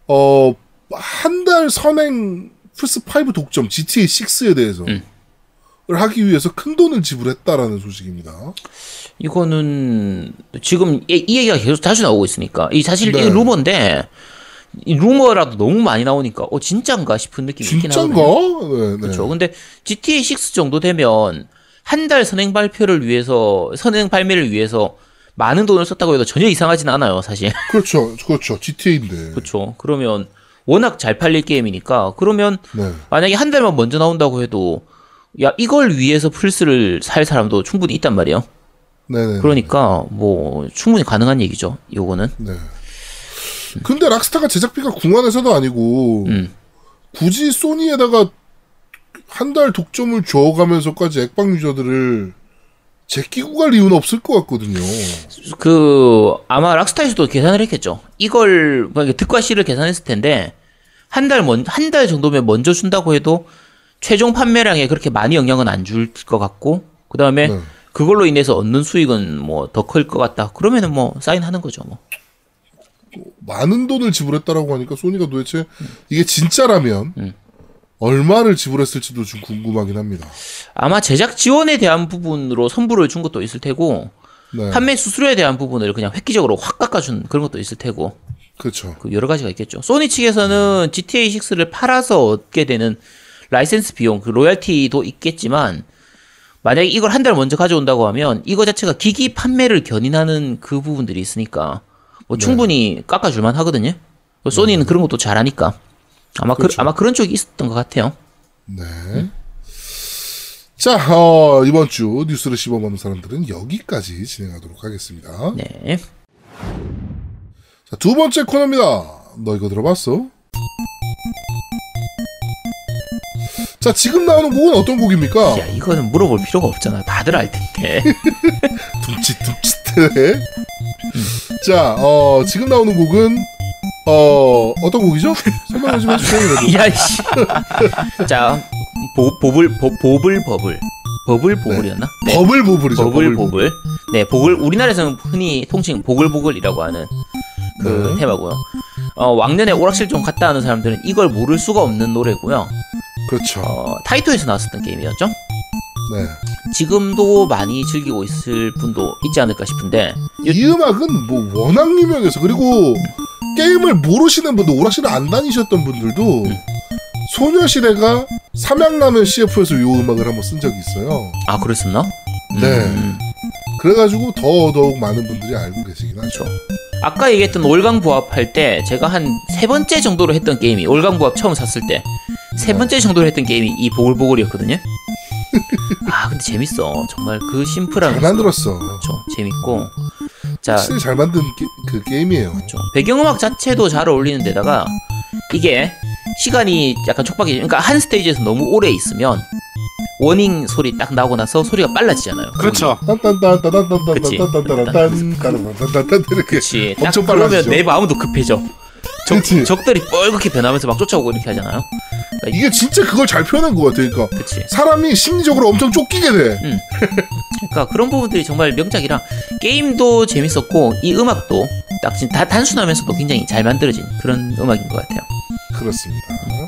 어, 한 달 선행 플스5 독점 GTA 6에 대해서 를 하기 위해서 큰 돈을 지불했다라는 소식입니다. 이거는 지금 이, 이 얘기가 계속 자주 나오고 있으니까 이 사실 네. 이 루머인데 이 루머라도 너무 많이 나오니까 어 진짠가 싶은 느낌이 있긴 진짠가? 하거든요. 네, 네. 그렇죠. 근데 GTA 6 정도 되면 한 달 선행 발표를 위해서 선행 발매를 위해서 많은 돈을 썼다고 해도 전혀 이상하진 않아요, 사실. (laughs) 그렇죠. 그렇죠. GTA인데. 그렇죠. 그러면 워낙 잘 팔릴 게임이니까 그러면 네. 만약에 한 달만 먼저 나온다고 해도 야 이걸 위해서 플스를 살 사람도 충분히 있단 말이에요. 네네. 그러니까 뭐 충분히 가능한 얘기죠. 요거는. 네. 근데 락스타가 제작비가 궁한에서도 아니고 음. 굳이 소니에다가 한 달 독점을 줘가면서까지 액방 유저들을 제끼고 갈 이유는 없을 것 같거든요. 그 아마 락스타에서도 계산을 했겠죠. 이걸 뭐 이렇게 득과 실을 계산했을 텐데 한 달먼한 달 정도면 먼저 준다고 해도 최종 판매량에 그렇게 많이 영향은 안 줄 것 같고 그 다음에 네. 그걸로 인해서 얻는 수익은 뭐 더 클 것 같다. 그러면은 뭐 사인하는 거죠. 뭐. 많은 돈을 지불했다라고 하니까 소니가 도대체 이게 진짜라면 음. 얼마를 지불했을지도 좀 궁금하긴 합니다. 아마 제작 지원에 대한 부분으로 선불을 준 것도 있을 테고 네, 판매 수수료에 대한 부분을 그냥 획기적으로 확 깎아준 그런 것도 있을 테고 그렇죠. 그 여러 가지가 있겠죠. 소니 측에서는 GTA 6를 팔아서 얻게 되는 라이센스 비용, 그 로얄티도 있겠지만 만약에 이걸 한 달 먼저 가져온다고 하면 이거 자체가 기기 판매를 견인하는 그 부분들이 있으니까 뭐 충분히 깎아줄만 하거든요. 뭐 소니는 그런 것도 잘하니까 아마 그, 그렇죠. 아마 그런 쪽이 있었던 것 같아요. 네. 자, 어, 이번 주 뉴스를 씹어먹는 사람들은 여기까지 진행하도록 하겠습니다. 네. 자, 두 번째 코너입니다. 너 이거 들어봤어? 자, 지금 나오는 곡은 어떤 곡입니까? 야 이거는 물어볼 필요가 없잖아. 다들 알 텐데. (laughs) 둠칫둠칫해. 자, 어, 지금 나오는 곡은, 어, 어떤 곡이죠? 설명을 좀 해주세요. 그래도. (laughs) 야 씨. 자 보, 보블 보, 보블 버블 버블 보블이었나? 네. 버블보블이죠. 보글 보글. 네, 보글 우리나라에서는 흔히 통칭 보글보글이라고 하는 그 네. 테마고요. 어, 왕년에 오락실 좀 갔다 하는 사람들은 이걸 모를 수가 없는 노래고요. 그렇죠. 어, 타이토에서 나왔었던 게임이었죠. 네. 지금도 많이 즐기고 있을 분도 있지 않을까 싶은데 이 음악은 뭐 워낙 유명해서 그리고 게임을 모르시는 분들 오락실을 안 다니셨던 분들도 소녀시대가 삼양라면 CF에서 이 음악을 한번 쓴 적이 있어요. 아 그랬었나? 네. 음, 그래가지고 더더욱 많은 분들이 알고 계시긴 하죠. 그렇죠. 아까 얘기했던 올강부합 할 때 제가 한 세 번째 정도로 했던 게임이 올강부합 처음 샀을 때 세 번째 정도로 했던 게임이 이 보글보글이었거든요. 아 근데 재밌어. 정말 그 심플한 잘 만들었어. 그렇죠. 재밌고 자 진짜 잘 만든 게, 그 게임이에요. 그렇죠. 배경음악 자체도 잘 어울리는 데다가 이게 시간이 약간 촉박해. 그러니까 한 스테이지에서 너무 오래 있으면 워닝 소리 딱 나고 나서 소리가 빨라지잖아요. 그렇죠. 그렇지. 그렇지. 엄청 빨라지죠. 그러면 내 마음도 급해져. 적, 그치. 적 들이 뻘겋게 변하면서 막 쫓아오고 이렇게 하잖아요. 이게 진짜 그걸 잘 표현한 것 같아. 그러니까 그치. 사람이 심리적으로 엄청 쫓기게 돼. 그러니까 그런 부분들이 정말 명작이라 게임도 재밌었고 이 음악도 딱 다 단순하면서도 굉장히 잘 만들어진 그런 음악인 것 같아요. 그렇습니다.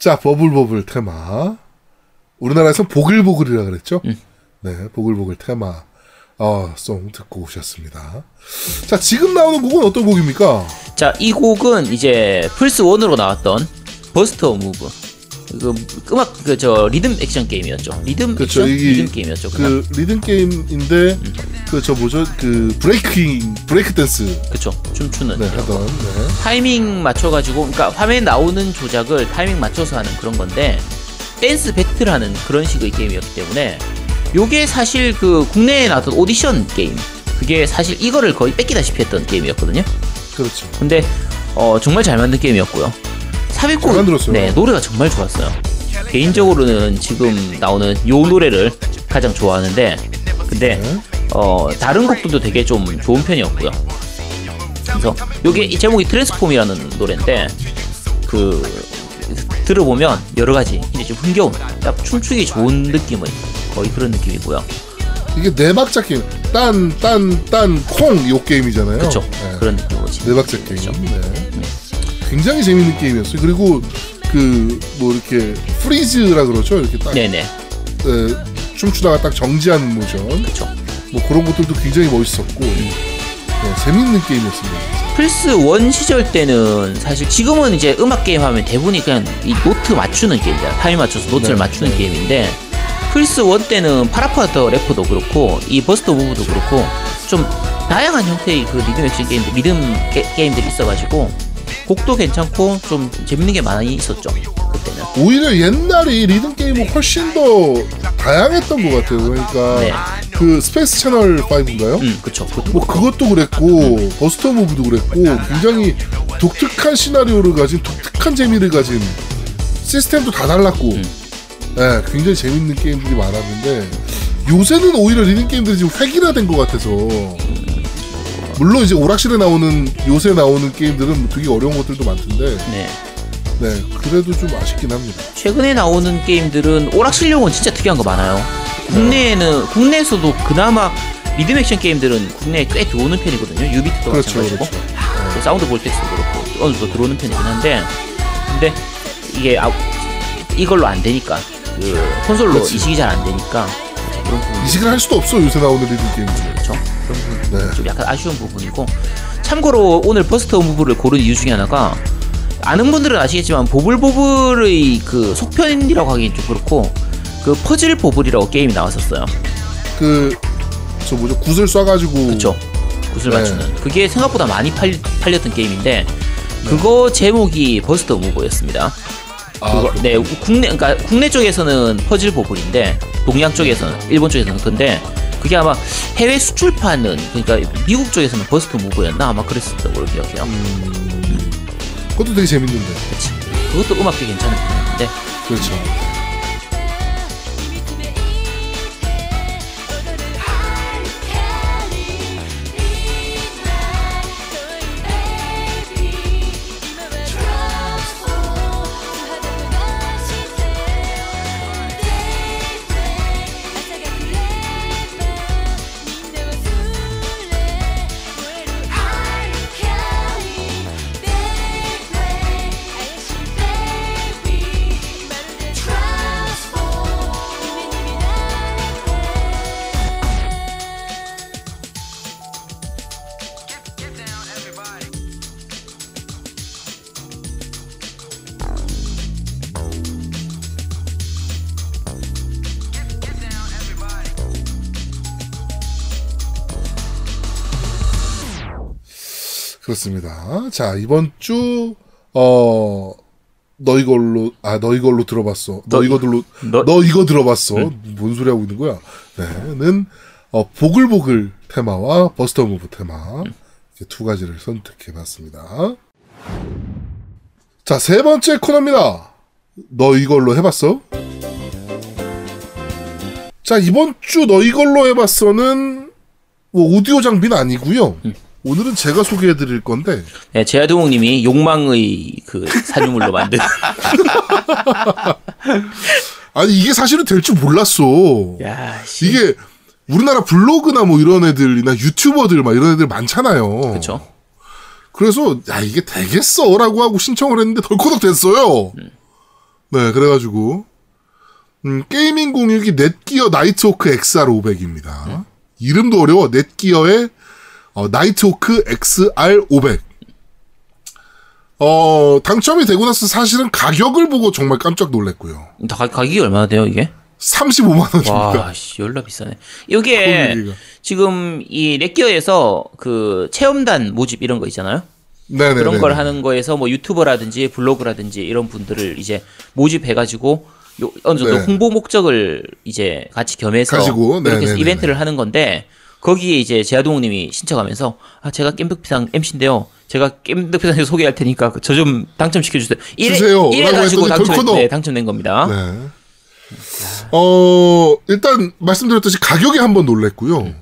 자, 버블버블 테마. 우리나라에서 보글보글이라 그랬죠? 음. 네, 보글보글 테마. 어, 송 듣고 오셨습니다. 자, 지금 나오는 곡은 어떤 곡입니까? 자, 이 곡은 이제 플스 1으로 나왔던 Bust a Move. 그 음악 그 저 리듬 액션 게임이었죠. 리듬 그렇죠. 액션 이게 리듬 게임이었죠. 그, 그 리듬 게임인데 그저 뭐죠? 그 브레이킹 브레이크 댄스 그쵸. 춤추는 네, 하던 거. 네. 타이밍 맞춰 가지고 그러니까 화면에 나오는 조작을 타이밍 맞춰서 하는 그런 건데 댄스 배틀하는 그런 식의 게임이었기 때문에 요게 사실 그 국내에 나왔던 오디션 게임 그게 사실 이거를 거의 뺏기다시피 했던 게임이었거든요. 그렇죠. 근데 어, 정말 잘 만든 게임이었고요. 삽입곡 잘 만들었어요. 네 노래가 정말 좋았어요. 개인적으로는 지금 나오는 요 노래를 가장 좋아하는데 근데 네. 어, 다른 곡들도 되게 좀 좋은 편이었고요. 그래서 요게 이 제목이 Transform이라는 노래인데 그 들어보면 여러 가지 이제 좀 흥겨운, 딱 춤추기 좋은 느낌의 거의 그런 느낌이고요. 이게 네 박자 게임. 딴, 딴, 딴, 콩, 요 게임이잖아요. 그렇죠. 네. 그런 느낌이지. 네 박자 게임. 네. 굉장히 재밌는 게임이었어요. 그리고 그, 뭐 이렇게 freeze라 그러죠. 이렇게 딱 네네. 에, 춤추다가 딱 정지하는 모션. 그렇죠. 뭐 그런 것들도 굉장히 멋있었고 네, 재밌는 게임이었습니다. 플스 1 시절 때는 사실 지금은 이제 음악 게임 하면 대부분이 그냥 이 노트 맞추는 게임이야. 타임 맞춰서 노트를 네, 맞추는 네. 게임인데 플스 1 때는 PaRappa the Rapper도 그렇고 이 Bust A Move도 그렇고 좀 다양한 형태의 그 리듬 액션 게임들, 리듬 게, 게임들이 있어가지고 곡도 괜찮고 좀 재밌는 게 많이 있었죠. 그때는. 오히려 옛날이 리듬 게임은 훨씬 더 다양했던 것 같아요. 그러니까 네. 그 Space Channel 5인가요? 음, 그쵸. 그것도 뭐 그것도 그랬고 Bust A Move도 그랬고 굉장히 독특한 시나리오를 가진 독특한 재미를 가진 시스템도 다 달랐고 음. 예, 굉장히 재밌는 게임들이 많았는데 요새는 오히려 리듬 게임들이 지금 획일화된 것 같아서 물론 이제 오락실에 나오는 요새 나오는 게임들은 되게 어려운 것들도 많던데 네. 네 그래도 좀 아쉽긴 합니다. 최근에 나오는 게임들은 오락실용은 진짜 특이한 거 많아요. 국내에는 국내에서도 그나마 리듬 액션 게임들은 국내에 꽤 들어오는 편이거든요. jubeat도 그렇죠, 마찬가지고 그렇죠. 그 Sound Voltex도 그렇고 어느 정도 들어오는 편이긴 한데 근데 이게 아, 이걸로 안 되니까 그 콘솔로 그렇지. 이식이 잘 안 되니까 그런 부분 이식을 할 수도 없어 요새 나오는 리듬 게임들. 그렇죠. 그런 부분 네. 좀 약간 아쉬운 부분이고 참고로 오늘 버스터 무브를 고른 이유 중에 하나가 아는 분들은 아시겠지만 보블보블의 그 속편이라고 하기엔 좀 그렇고 그 퍼즐 보블이라고 게임이 나왔었어요. 그 저 뭐죠 굿을 쏴가지고 그렇죠. 굿을 네. 맞추는 그게 생각보다 많이 팔, 팔렸던 게임인데 그거 제목이 버스터 무브였습니다. 아, 그거. 네 국내 그러니까 국내 쪽에서는 퍼즐 보블인데 동양 쪽에서는 일본 쪽에서는 근데 그게 아마 해외 수출판은 그러니까 미국 쪽에서는 버스트 무브였나 아마 그랬었던 걸로 기억해요. 음. 그것도 되게 재밌는데. 그치. 그것도 음악도 괜찮은 편인데 그렇죠. 그렇습니다. 자, 이번 주, 어, 너 이걸로, 아, 너 이걸로 들어봤어. 너, 너- 이거들로, 너- 너, 이거 들어봤어. 뭔 소리 하고 있는 거야? 네, 는, 어, 보글보글 테마와 버스터 무브 테마. 두 가지를 선택해 봤습니다. 자, 세 번째 코너입니다. 너 이걸로 해봤어? 자, 이번 주 너 이걸로 해봤어는, 뭐, 오디오 장비는 아니고요 오늘은 제가 소개해 드릴 건데, 네, 제아동욱님이 욕망의 그 산유물로 만든 (laughs) 아니, 이게 사실은 될 줄 몰랐어. 야 씨. 이게, 우리나라 블로그나 뭐 이런 애들이나 유튜버들 막 이런 애들 많잖아요. 그렇죠. 그래서 야 이게 되겠어라고 하고 신청을 했는데 덜커덕 됐어요. 네, 그래가지고 음, gaming 공유기 Netgear Nighthawk XR500입니다. 이름도 어려워. 넷기어의 어, 나이트호크 XR500. 어 당첨이 되고 나서 사실은 가격을 보고 정말 깜짝 놀랐고요. 다 가- 가격이 얼마나 돼요 이게? 35만 원입니다. 와, 씨, 열나 비싸네. 이게. 지금 이 Netgear에서 그 체험단 모집 이런 거 있잖아요. 네네. 그런 걸 하는 거에서 뭐 유튜버라든지 블로그라든지 이런 분들을 이제 모집해가지고 요, 어느 정도 네. 홍보 목적을 이제 같이 겸해서 가지고, 해서 네네네네. 이벤트를 하는 건데 거기에 이제 제아동님이 신청하면서 아 제가 겜덕비상 MC인데요. 제가 겜덕비상에서 소개할 테니까 저 좀 당첨시켜 주세요. 이래, 주세요. 이래 가지고 당첨. 네, 당첨된 겁니다. 네. 어, 일단 말씀드렸듯이 가격에 한번 놀랬고요.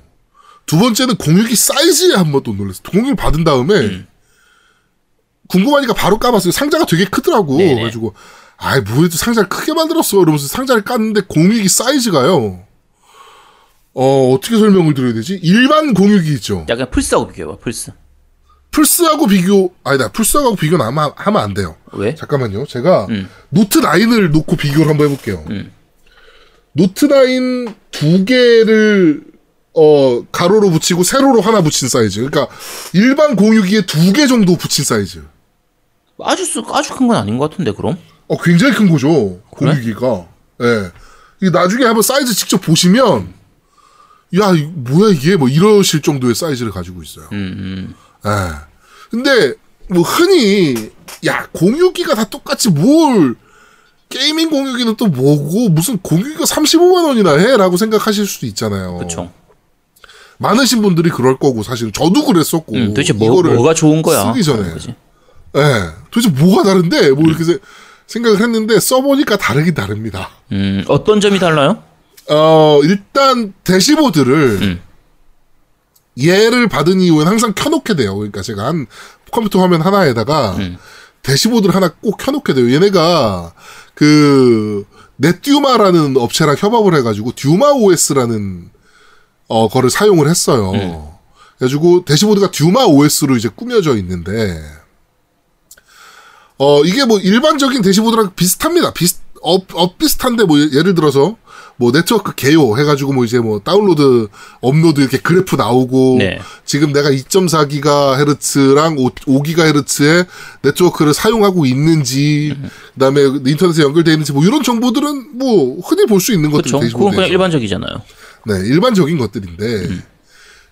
두 번째는 공유기 사이즈에 한번 또 놀랐어요. 공유기 받은 다음에 음. 궁금하니까 바로 까봤어요. 상자가 되게 크더라고. 네네. 그래가지고 아이 뭐해도 상자를 크게 만들었어 이러면서 상자를 깠는데 공유기 사이즈가요. 어 어떻게 설명을 드려야 되지? 일반 공유기 있죠. 약간 플스하고 비교해봐, 플스. 플스하고 비교 아니다 플스하고 비교는 아마 하면 안 돼요. 왜? 잠깐만요. 제가 음. 노트 9을 놓고 비교를 한번 해볼게요. 음. 노트 9 두 개를 어 가로로 붙이고 세로로 하나 붙인 사이즈. 그러니까 일반 공유기에 두 개 정도 붙인 사이즈. 아주, 쓰- 아주 큰 건 아닌 것 같은데, 그럼? 어 굉장히 큰 거죠. 그래? 공유기가. 예. 이게 나중에 한번 사이즈 직접 보시면 야 이- 뭐야 이게 뭐 이러실 정도의 사이즈를 가지고 있어요. 음, 음. 예. 근데 뭐 흔히 야 공유기가 다 똑같이 뭘 gaming 공유기는 또 뭐고 무슨 공유기가 35만 원이나 해라고 생각하실 수도 있잖아요. 그쵸. 많으신 분들이 그럴 거고 사실 저도 그랬었고 음, 도대체 뭐, 뭐가 좋은 거야? 쓰기 전에. 예. 도대체 뭐가 다른데 뭐 이렇게 세- 생각을 했는데 써보니까 다르긴 다릅니다. 음, 어떤 점이 달라요? 어 일단 대시보드를 음. 얘를 받은 이후엔 항상 켜놓게 돼요. 그러니까 제가 한 컴퓨터 화면 하나에다가 음. 대시보드를 하나 꼭 켜놓게 돼요. 얘네가 그 넷듀마라는 업체랑 협업을 해가지고 듀마 OS라는 어 거를 사용을 했어요. 음. 그래가지고 대시보드가 Duma OS로 이제 꾸며져 있는데 어 이게 뭐 일반적인 대시보드랑 비슷합니다. 비슷 업, 업 비슷한데 뭐 예- 예를 들어서 뭐 네트워크 개요 해가지고 뭐 이제 뭐 다운로드 업로드 이렇게 그래프 나오고 네. 지금 내가 2.4기가헤르츠랑 5기가헤르츠의 네트워크를 사용하고 있는지 그다음에 인터넷에 연결되어 있는지 뭐 이런 정보들은 뭐 흔히 볼 수 있는 것들 그쵸. 그건 그냥 일반적이잖아요. 네, 일반적인 것들인데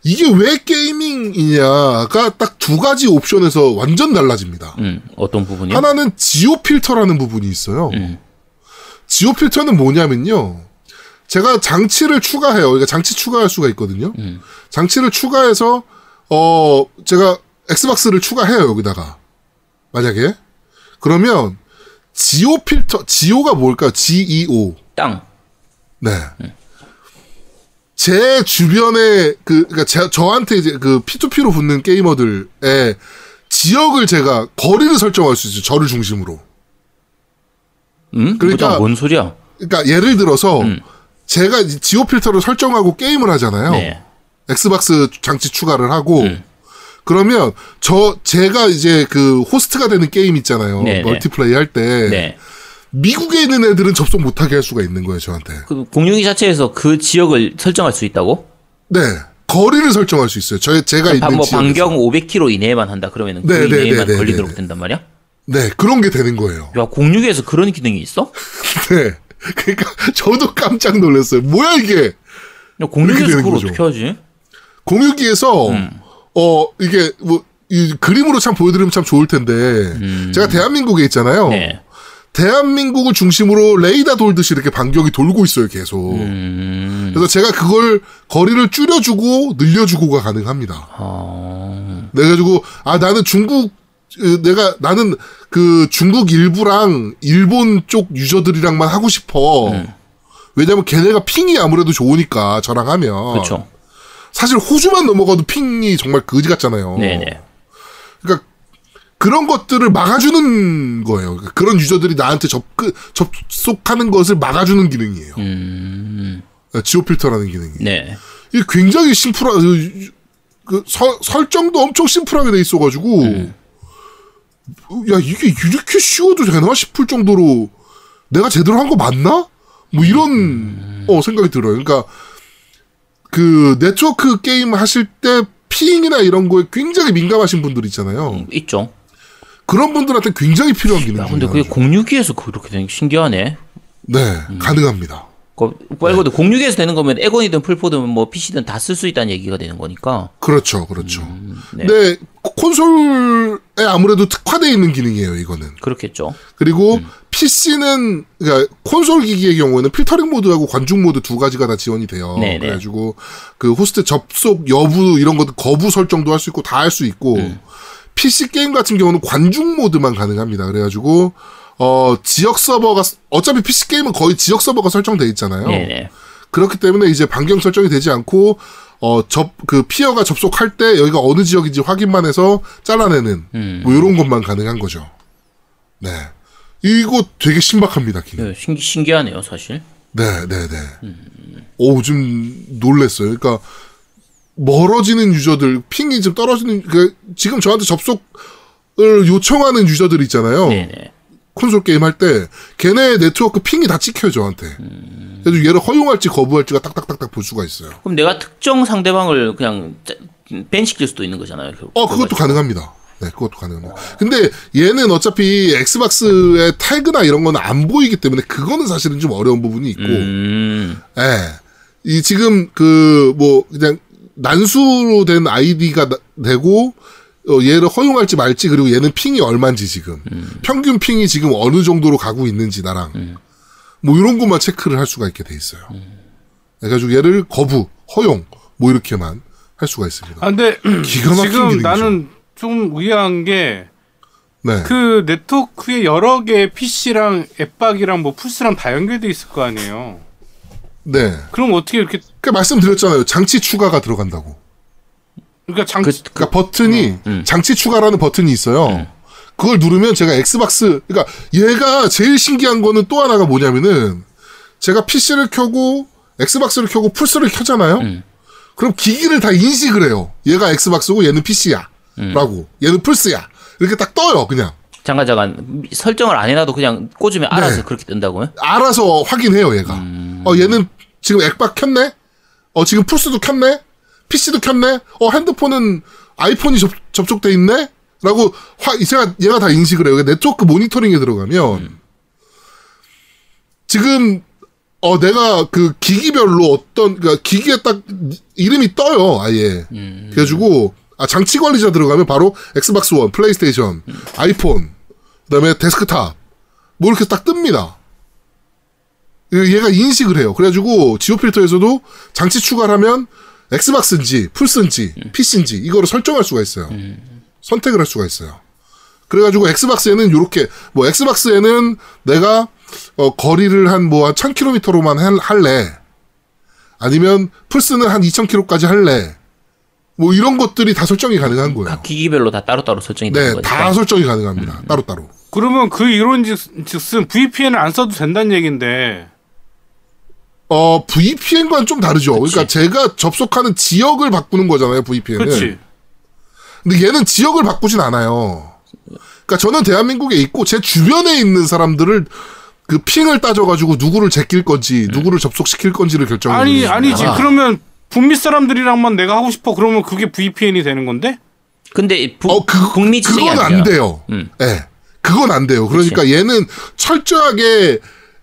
이게 왜 gaming이냐가 딱 두 가지 옵션에서 완전 달라집니다. 음, 어떤 부분이요? 하나는 Geo Filter라는 부분이 있어요. 음. Geo Filter는 뭐냐면요. 제가 장치를 추가해요. 그러니까 장치 추가할 수가 있거든요. 음. 장치를 추가해서 어 제가 Xbox를 추가해요 여기다가 만약에 그러면 Geo Filter Geo가 뭘까요? GEO 땅. 네. 제 주변에 그 그러니까 제, 저한테 이제 그 P2P로 붙는 게이머들의 지역을 제가 거리를 설정할 수 있어요. 저를 중심으로. 음? 그러니까- 뭔 소리야? 그러니까 예를 들어서 음. 제가 Geo Filter를 설정하고 게임을 하잖아요. 네. Xbox 장치 추가를 하고 음. 그러면 저 제가 이제 그 호스트가 되는 게임 있잖아요. 네, 네. multiplay 할때 네. 미국에 있는 애들은 접속 못하게 할 수가 있는 거예요. 저한테. 그 공유기 자체에서 그 지역을 설정할 수 있다고? 네. 거리를 설정할 수 있어요. 저 제가 바- 있는 뭐 지역. 반경 500km 이내에만 한다 그러면은 그 네, 네, 이내에만 네, 네, 걸리도록 네, 네. 된단 말이야? 네, 그런 게 되는 거예요. 야, 공유기에서 그런 기능이 있어? (laughs) 네. 그러니까 저도 깜짝 놀랐어요. 뭐야 이게? 야, 공유기에서 그걸 거죠. 어떻게 하지? 공유기에서 어 이게 뭐 이 그림으로 참 보여드리면 참 좋을 텐데 제가 대한민국에 있잖아요. 네. 대한민국을 중심으로 레이더 돌듯이 이렇게 반경이 돌고 있어요 계속. 음. 그래서 제가 그걸 거리를 줄여주고 늘려주고가 가능합니다. 아. 그래가지고 아 나는 중국 으, 내가 나는 그 중국 일부랑 일본 쪽 유저들이랑만 하고 싶어. 음. 왜냐면 걔네가 핑이 아무래도 좋으니까 저랑 하면. 그렇죠. 사실 호주만 넘어가도 핑이 정말 거지 같잖아요. 네네. 그러니까 그런 것들을 막아주는 거예요. 그러니까 그런 유저들이 나한테 접 접속하는 것을 막아주는 기능이에요. 음. 지오 필터라는 기능이. 네. 이게 굉장히 심플한 그, 그 서- 설정도 엄청 심플하게 돼 있어가지고 음. 야 이게 이렇게 쉬워도 되나 싶을 정도로 내가 제대로 한 거 맞나? 뭐 이런 음. 어 생각이 들어요. 그러니까 그 네트워크 게임 하실 때 ping이나 이런 거에 굉장히 민감하신 분들 있잖아요. 있죠. 그런 분들한테 굉장히 필요한 기능. 야, 중에 근데 그게 하나죠. 공유기에서 그렇게 되는 게 신기하네. 네 음. 가능합니다. 그, 말 그대로 공유기에서 되는 거면 엑원이든 플포든 뭐 PC든 다 쓸 수 있다는 얘기가 되는 거니까. 그렇죠, 그렇죠. 네. 근데 콘솔에 아무래도 특화되어 있는 기능이에요. 이거는. 그렇겠죠. 그리고 음. PC는 그러니까 콘솔 기기의 경우에는 필터링 모드하고 관중 모드 두 가지가 다 지원이 돼요. 네네. 그래가지고 그 호스트 접속 여부 이런 것도 거부 설정도 할 수 있고 다 할 수 있고 음. PC 게임 같은 경우는 관중 모드만 가능합니다. 그래가지고 어 지역 서버가 어차피 PC 게임은 거의 지역 서버가 설정돼 있잖아요. 네네. 그렇기 때문에 이제 반경 설정이 되지 않고 어 접 그 peer가 접속할 때 여기가 어느 지역인지 확인만 해서 잘라내는 음. 뭐 이런 것만 가능한 거죠. 네. 이거 되게 신박합니다, 기능. 네, 신기, 신기하네요, 사실. 네, 네, 네. 오, 좀 놀랬어요. 그러니까 멀어지는 유저들, ping이 좀 떨어지는, 그 지금 저한테 접속을 요청하는 유저들 있잖아요. 네네. 콘솔 게임 할 때 걔네 네트워크 ping이 다 찍혀요 저한테. 그래서 얘를 허용할지 거부할지가 딱딱딱딱 볼 수가 있어요. 그럼 내가 특정 상대방을 그냥 짜- ban시킬 수도 있는 거잖아요. 결국. 어 그것도 가능합니다. 네, 그것도 가능합니다. 근데 얘는 어차피 엑스박스의 태그나 이런 거는 안 보이기 때문에 그거는 사실은 좀 어려운 부분이 있고, 음, 예. 이 지금 그 뭐 그냥 난수로 된 아이디가 나- 되고 어, 얘를 허용할지 말지 그리고 얘는 핑이 얼마인지 지금 평균 핑이 지금 어느 정도로 가고 있는지 나랑 뭐 이런 것만 체크를 할 수가 있게 돼 있어요. 그래가지고 얘를 거부, 허용 뭐 이렇게만 할 수가 있습니다. 아, 근데 (clears throat) 기가 막힌 지금 기능이죠. 나는 좀 의아한 게 네. 그 네트워크에 여러 개의 PC랑 엑박이랑 뭐 플스랑 다 연결돼 있을 거 아니에요. 네. 그럼 어떻게 이렇게 그 말씀드렸잖아요. 장치 추가가 들어간다고. 그러니까 장 그, 그러니까 버튼이 음. 장치 추가라는 버튼이 있어요. 그걸 누르면 제가 엑스박스 그러니까 얘가 제일 신기한 거는 또 하나가 뭐냐면은 제가 PC를 켜고 엑스박스를 켜고 플스를 켜잖아요. 음. 그럼 기기를 다 인식을 해요. 얘가 엑스박스고 얘는 PC야. 음. 라고. 얘는 플스야. 이렇게 딱 떠요, 그냥. 잠깐 잠깐 설정을 안 해놔도 그냥 꽂으면 알아서 네. 그렇게 뜬다고요? 알아서 확인해요, 얘가. 음. 어, 얘는 지금 엑박 켰네? 어, 지금 플스도 켰네? PC도 켰네? 어, 핸드폰은 아이폰이 접, 접속돼 있네? 라고, 화, 제가, 얘가 다 인식을 해요. 네트워크 모니터링에 들어가면, 지금, 어, 내가 그 기기별로 어떤, 그니까 기기에 딱 이름이 떠요, 아예. 그래가지고, 아, 장치 관리자 들어가면 바로 엑스박스 원, 플레이스테이션, 아이폰, 그 다음에 데스크탑, 뭐 이렇게 딱 뜹니다. 얘가 인식을 해요. 그래가지고 geo filter에서도 장치 추가를 하면 엑스박스인지 플스인지 PC인지 이거를 설정할 수가 있어요. 선택을 할 수가 있어요. 그래가지고 엑스박스에는 요렇게 뭐 엑스박스에는 내가 어, 거리를 한 뭐 한 1000km로만 할래. 아니면 플스는 한 2000km까지 할래. 뭐 이런 것들이 다 설정이 가능한 거예요. 각 기기별로 다 따로따로 설정이 되는 네, 거니까. 다 설정이 가능합니다. 따로따로. 그러면 그 이론 즉슨 VPN을 안 써도 된다는 얘긴데 어, VPN과는 좀 다르죠. 그러니까 제가 접속하는 지역을 바꾸는 거잖아요, VPN은. 그렇지. 근데 얘는 지역을 바꾸진 않아요. 그러니까 저는 대한민국에 있고 제 주변에 있는 사람들을 그 핑을 따져가지고 누구를 제낄 건지 누구를 접속시킬 건지를 결정하는 아니. 아니지 그러면 북미 사람들이랑만 내가 하고 싶어 그러면 그게 VPN이 되는 건데? 근데 부, 어, 그, 북미 지정이 그건 안. 돼요. 예. 음. 그건 안 돼요. 그러니까 얘는 철저하게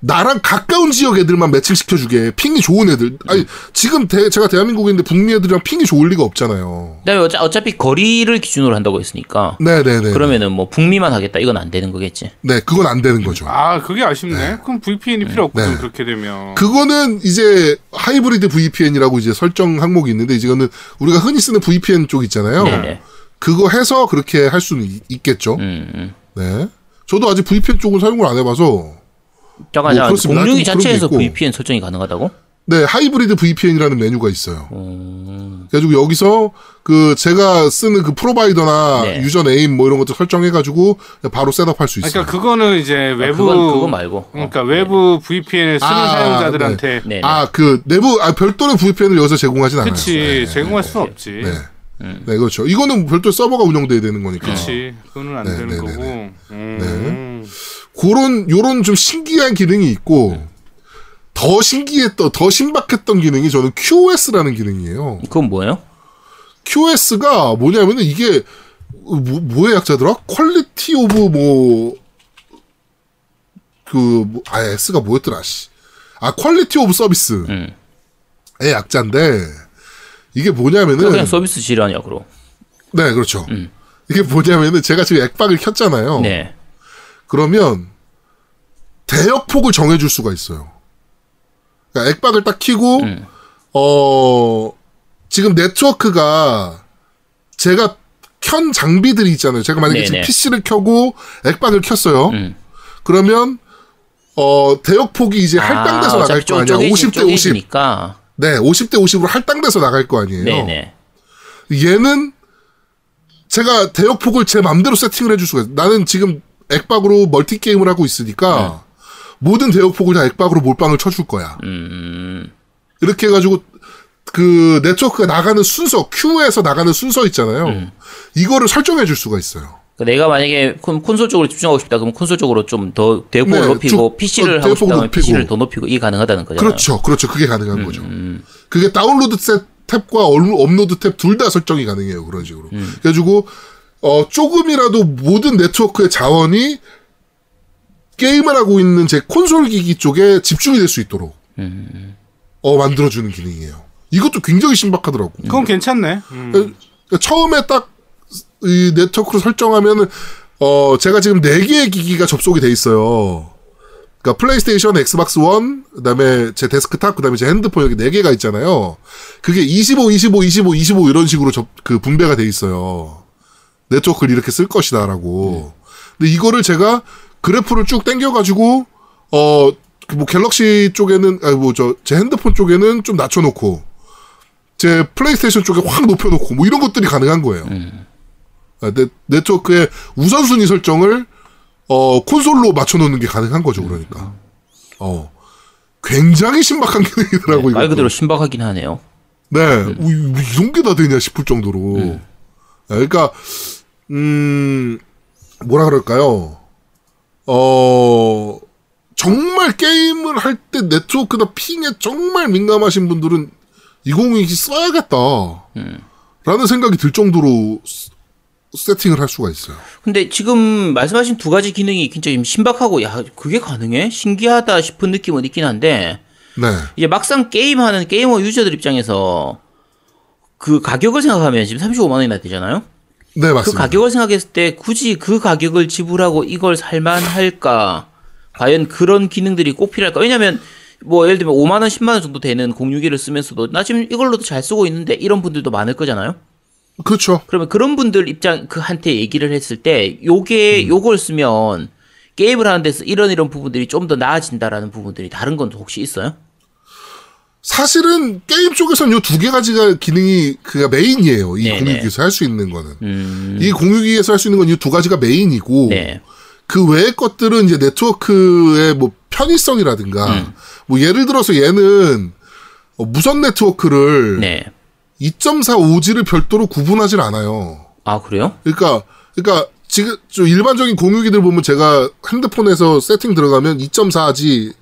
나랑 가까운 지역 애들만 매칭시켜주게 핑이 좋은 애들. 아니, 지금 대- 제가 대한민국에 있는데 북미 애들이랑 핑이 좋을 리가 없잖아요. 어차, 어차피 거리를 기준으로 한다고 했으니까. 네네네. 그러면은 뭐 북미만 하겠다 이건 안 되는 거겠지. 네, 그건 안 되는 거죠. 아 그게 아쉽네. 그럼 VPN이 필요 없거든 네. 그렇게 되면. 그거는 이제 하이브리드 VPN이라고 이제 설정 항목이 있는데 이거는 우리가 흔히 쓰는 VPN 쪽 있잖아요. 네네. 그거 해서 그렇게 할 수는 있- 있겠죠. 음, 음. 네. 저도 아직 VPN 쪽은 사용을 안 해봐서 잠깐 뭐 잠깐. 공유기 자체에서. VPN 설정이 가능하다고? 네 하이브리드 VPN이라는 메뉴가 있어요. 음, 그래가지고 여기서 그 제가 쓰는 그 provider나 네. user name 뭐 이런 것들 설정해가지고 바로 setup할 수 있어요. 그러니까 그거는 이제 외부 그건 그거 말고. 그러니까 외부 VPN을 쓰는 아, 사용자들한테 네. 아그 내부 아 별도의 VPN을 여기서 제공하진 않아요. 그치 네. 제공할 수는 없지. 네. 네, 그렇죠. 이거는 별도 서버가 운영돼야 되는 거니까. 그치 그거는 안 네, 되는 네, 거고. 네, 음. 그런 요런 좀 신기한 기능이 있고 더 신기했던 더 신박했던 기능이 저는 QoS라는 기능이에요. 그건 뭐예요? QoS가 뭐냐면은 이게 뭐, 뭐의 약자더라? quality of 뭐 그, 뭐, 아, S가 뭐였더라, 씨. 아, quality of service의 음. 약자인데, 이게 뭐냐면은, 그냥 서비스 질이야 그럼. 네, 그렇죠. 이게 뭐냐면은, 제가 지금 액박을 켰잖아요. 네. 그러면 대역폭을 정해줄 수가 있어요. 그러니까 액박을 딱 키고 음. 어 지금 네트워크가 제가 켠 장비들이 있잖아요. 제가 만약에 지금 네네. PC를 켜고 액박을 켰어요. 음. 그러면 어 대역폭이 이제 할당돼서 나갈 거 아니야. 50대 50. 니까 네, 50대 50으로 할당돼서 나갈 거 아니에요. 네네. 얘는 제가 대역폭을 제 맘대로 세팅을 해줄 수가 있어요. 나는 지금 액박으로 멀티 게임을 하고 있으니까 모든 대역폭을 다 액박으로 몰빵을 쳐줄 거야. 음, 이렇게 해가지고 그 네트워크가 나가는 순서 Q에서 나가는 순서 있잖아요. 음. 이거를 설정해 줄 수가 있어요. 그러니까 내가 만약에 콘, 콘솔 쪽으로 집중하고 싶다 그러면 콘솔 쪽으로 좀 더 대역폭을 네, 높이고 쭉, PC를 어, 하고 싶다면 높이고. PC를 더 높이고 이게 가능하다는 거잖아요. 그렇죠, 그렇죠. 그게 가능한 음, 거죠. 그게 다운로드 셋 탭과 업- 업로드 탭 둘 다 설정이 가능해요. 그런 식으로. 음. 그래가지고 어 조금이라도 모든 네트워크의 자원이 게임을 하고 있는 제 콘솔 기기 쪽에 집중이 될 수 있도록 음. 어 만들어주는 기능이에요. 이것도 굉장히 신박하더라고. 그건 괜찮네. 음. 그러니까 처음에 딱 이 네트워크로 설정하면은 어 제가 지금 네 개의 기기가 접속이 돼 있어요. 그러니까 플레이스테이션, 엑스박스 원, 그다음에 제 데스크탑, 그다음에 제 핸드폰 여기 네 개가 있잖아요. 그게 25, 25, 25, 25 이런 식으로 접, 그 분배가 돼 있어요. 네트워크를 이렇게 쓸 것이다라고. 근데 이거를 제가 그래프를 쭉 당겨가지고 어. 그뭐 갤럭시 쪽에는 아니 뭐저 제 핸드폰 쪽에는 좀 낮춰놓고 제 플레이스테이션 쪽에 확 높여놓고 뭐 이런 것들이 가능한 거예요. 아, 네, 네트워크의 우선순위 설정을 어 콘솔로 맞춰놓는 게 가능한 거죠. 그러니까 어 굉장히 신박한 (laughs) 기능이더라고 말 이거. 그대로 신박하긴 하네요. 네, 우, 우, 이런 게다 되냐 싶을 정도로. 네, 그러니까 음 뭐라 그럴까요? 어 정말 게임을 할 때 네트워크나 핑에 정말 민감하신 분들은 2022 써야겠다. 라는 생각이 들 정도로 스- 세팅을 할 수가 있어요. 근데 지금 말씀하신 두 가지 기능이 굉장히 신박하고 야 그게 가능해? 신기하다 싶은 느낌은 있긴 한데 네. 이제 막상 게임하는 게이머 유저들 입장에서 그 가격을 생각하면 지금 35만 원이나 되잖아요. 네, 그 맞습니다. 가격을 생각했을 때 굳이 그 가격을 지불하고 이걸 살만할까? 과연 그런 기능들이 꼭 필요할까? 왜냐면 뭐 예를 들면 5만 원, 10만 원 정도 되는 공유기를 쓰면서도 나 지금 이걸로도 잘 쓰고 있는데 이런 분들도 많을 거잖아요. 그렇죠. 그러면 그런 분들 입장 그한테 얘기를 했을 때 요게 요걸 쓰면 게임을 하는 데서 이런 이런 부분들이 좀 더 나아진다라는 부분들이 다른 건 혹시 있어요? 사실은 게임 쪽에서는 요 두 개 가지가 기능이 그가 메인이에요. 이 네네. 공유기에서 할 수 있는 거는. 음, 이 공유기에서 할 수 있는 건 이 두 가지가 메인이고 네. 그 외의 것들은 이제 네트워크의 뭐 편의성이라든가 음. 뭐 예를 들어서 얘는 어, 무선 네트워크를 네. 2.4 5G를 별도로 구분하질 않아요. 아 그래요? 그러니까 그러니까 지금 좀 일반적인 공유기들 보면 제가 핸드폰에서 세팅 들어가면 2.4G,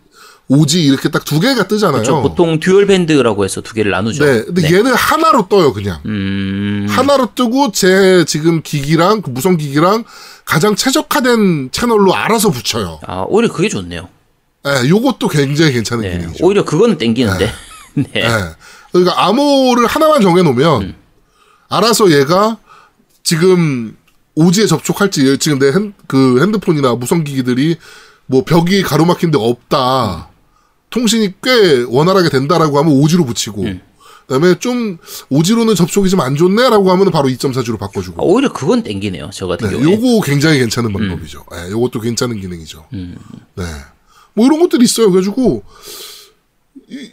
5G 이렇게 딱 두 개가 뜨잖아요. 그렇죠. 보통 dual band라고 해서 두 개를 나누죠. 네, 근데 얘는 하나로 떠요 그냥. 음, 하나로 뜨고 제 지금 기기랑 그 무선 기기랑 가장 최적화된 채널로 알아서 붙여요. 아 오히려 그게 좋네요. 예, 요것도 굉장히 괜찮은 네. 기능이죠. 오히려 그거는 땡기는데. 네. 예. (laughs) 그러니까 암호를 하나만 정해 놓으면 음. 알아서 얘가 지금 오지에 접촉할지 지금 내 핸, 그 핸드폰이나 무선 기기들이 뭐 벽이 가로막힌 데 없다. 통신이 꽤 원활하게 된다라고 하면 오지로 붙이고 음. 그다음에 좀 오지로는 접촉이 좀 안 좋네라고 하면 바로 2.4G로 아, 바꿔주고. 오히려 그건 땡기네요. 저 같은 네, 경우에. 요거 굉장히 괜찮은 방법이죠. 예, 요것도 괜찮은 기능이죠. 음. 네. 뭐 이런 것들이 있어요. 그래가지고,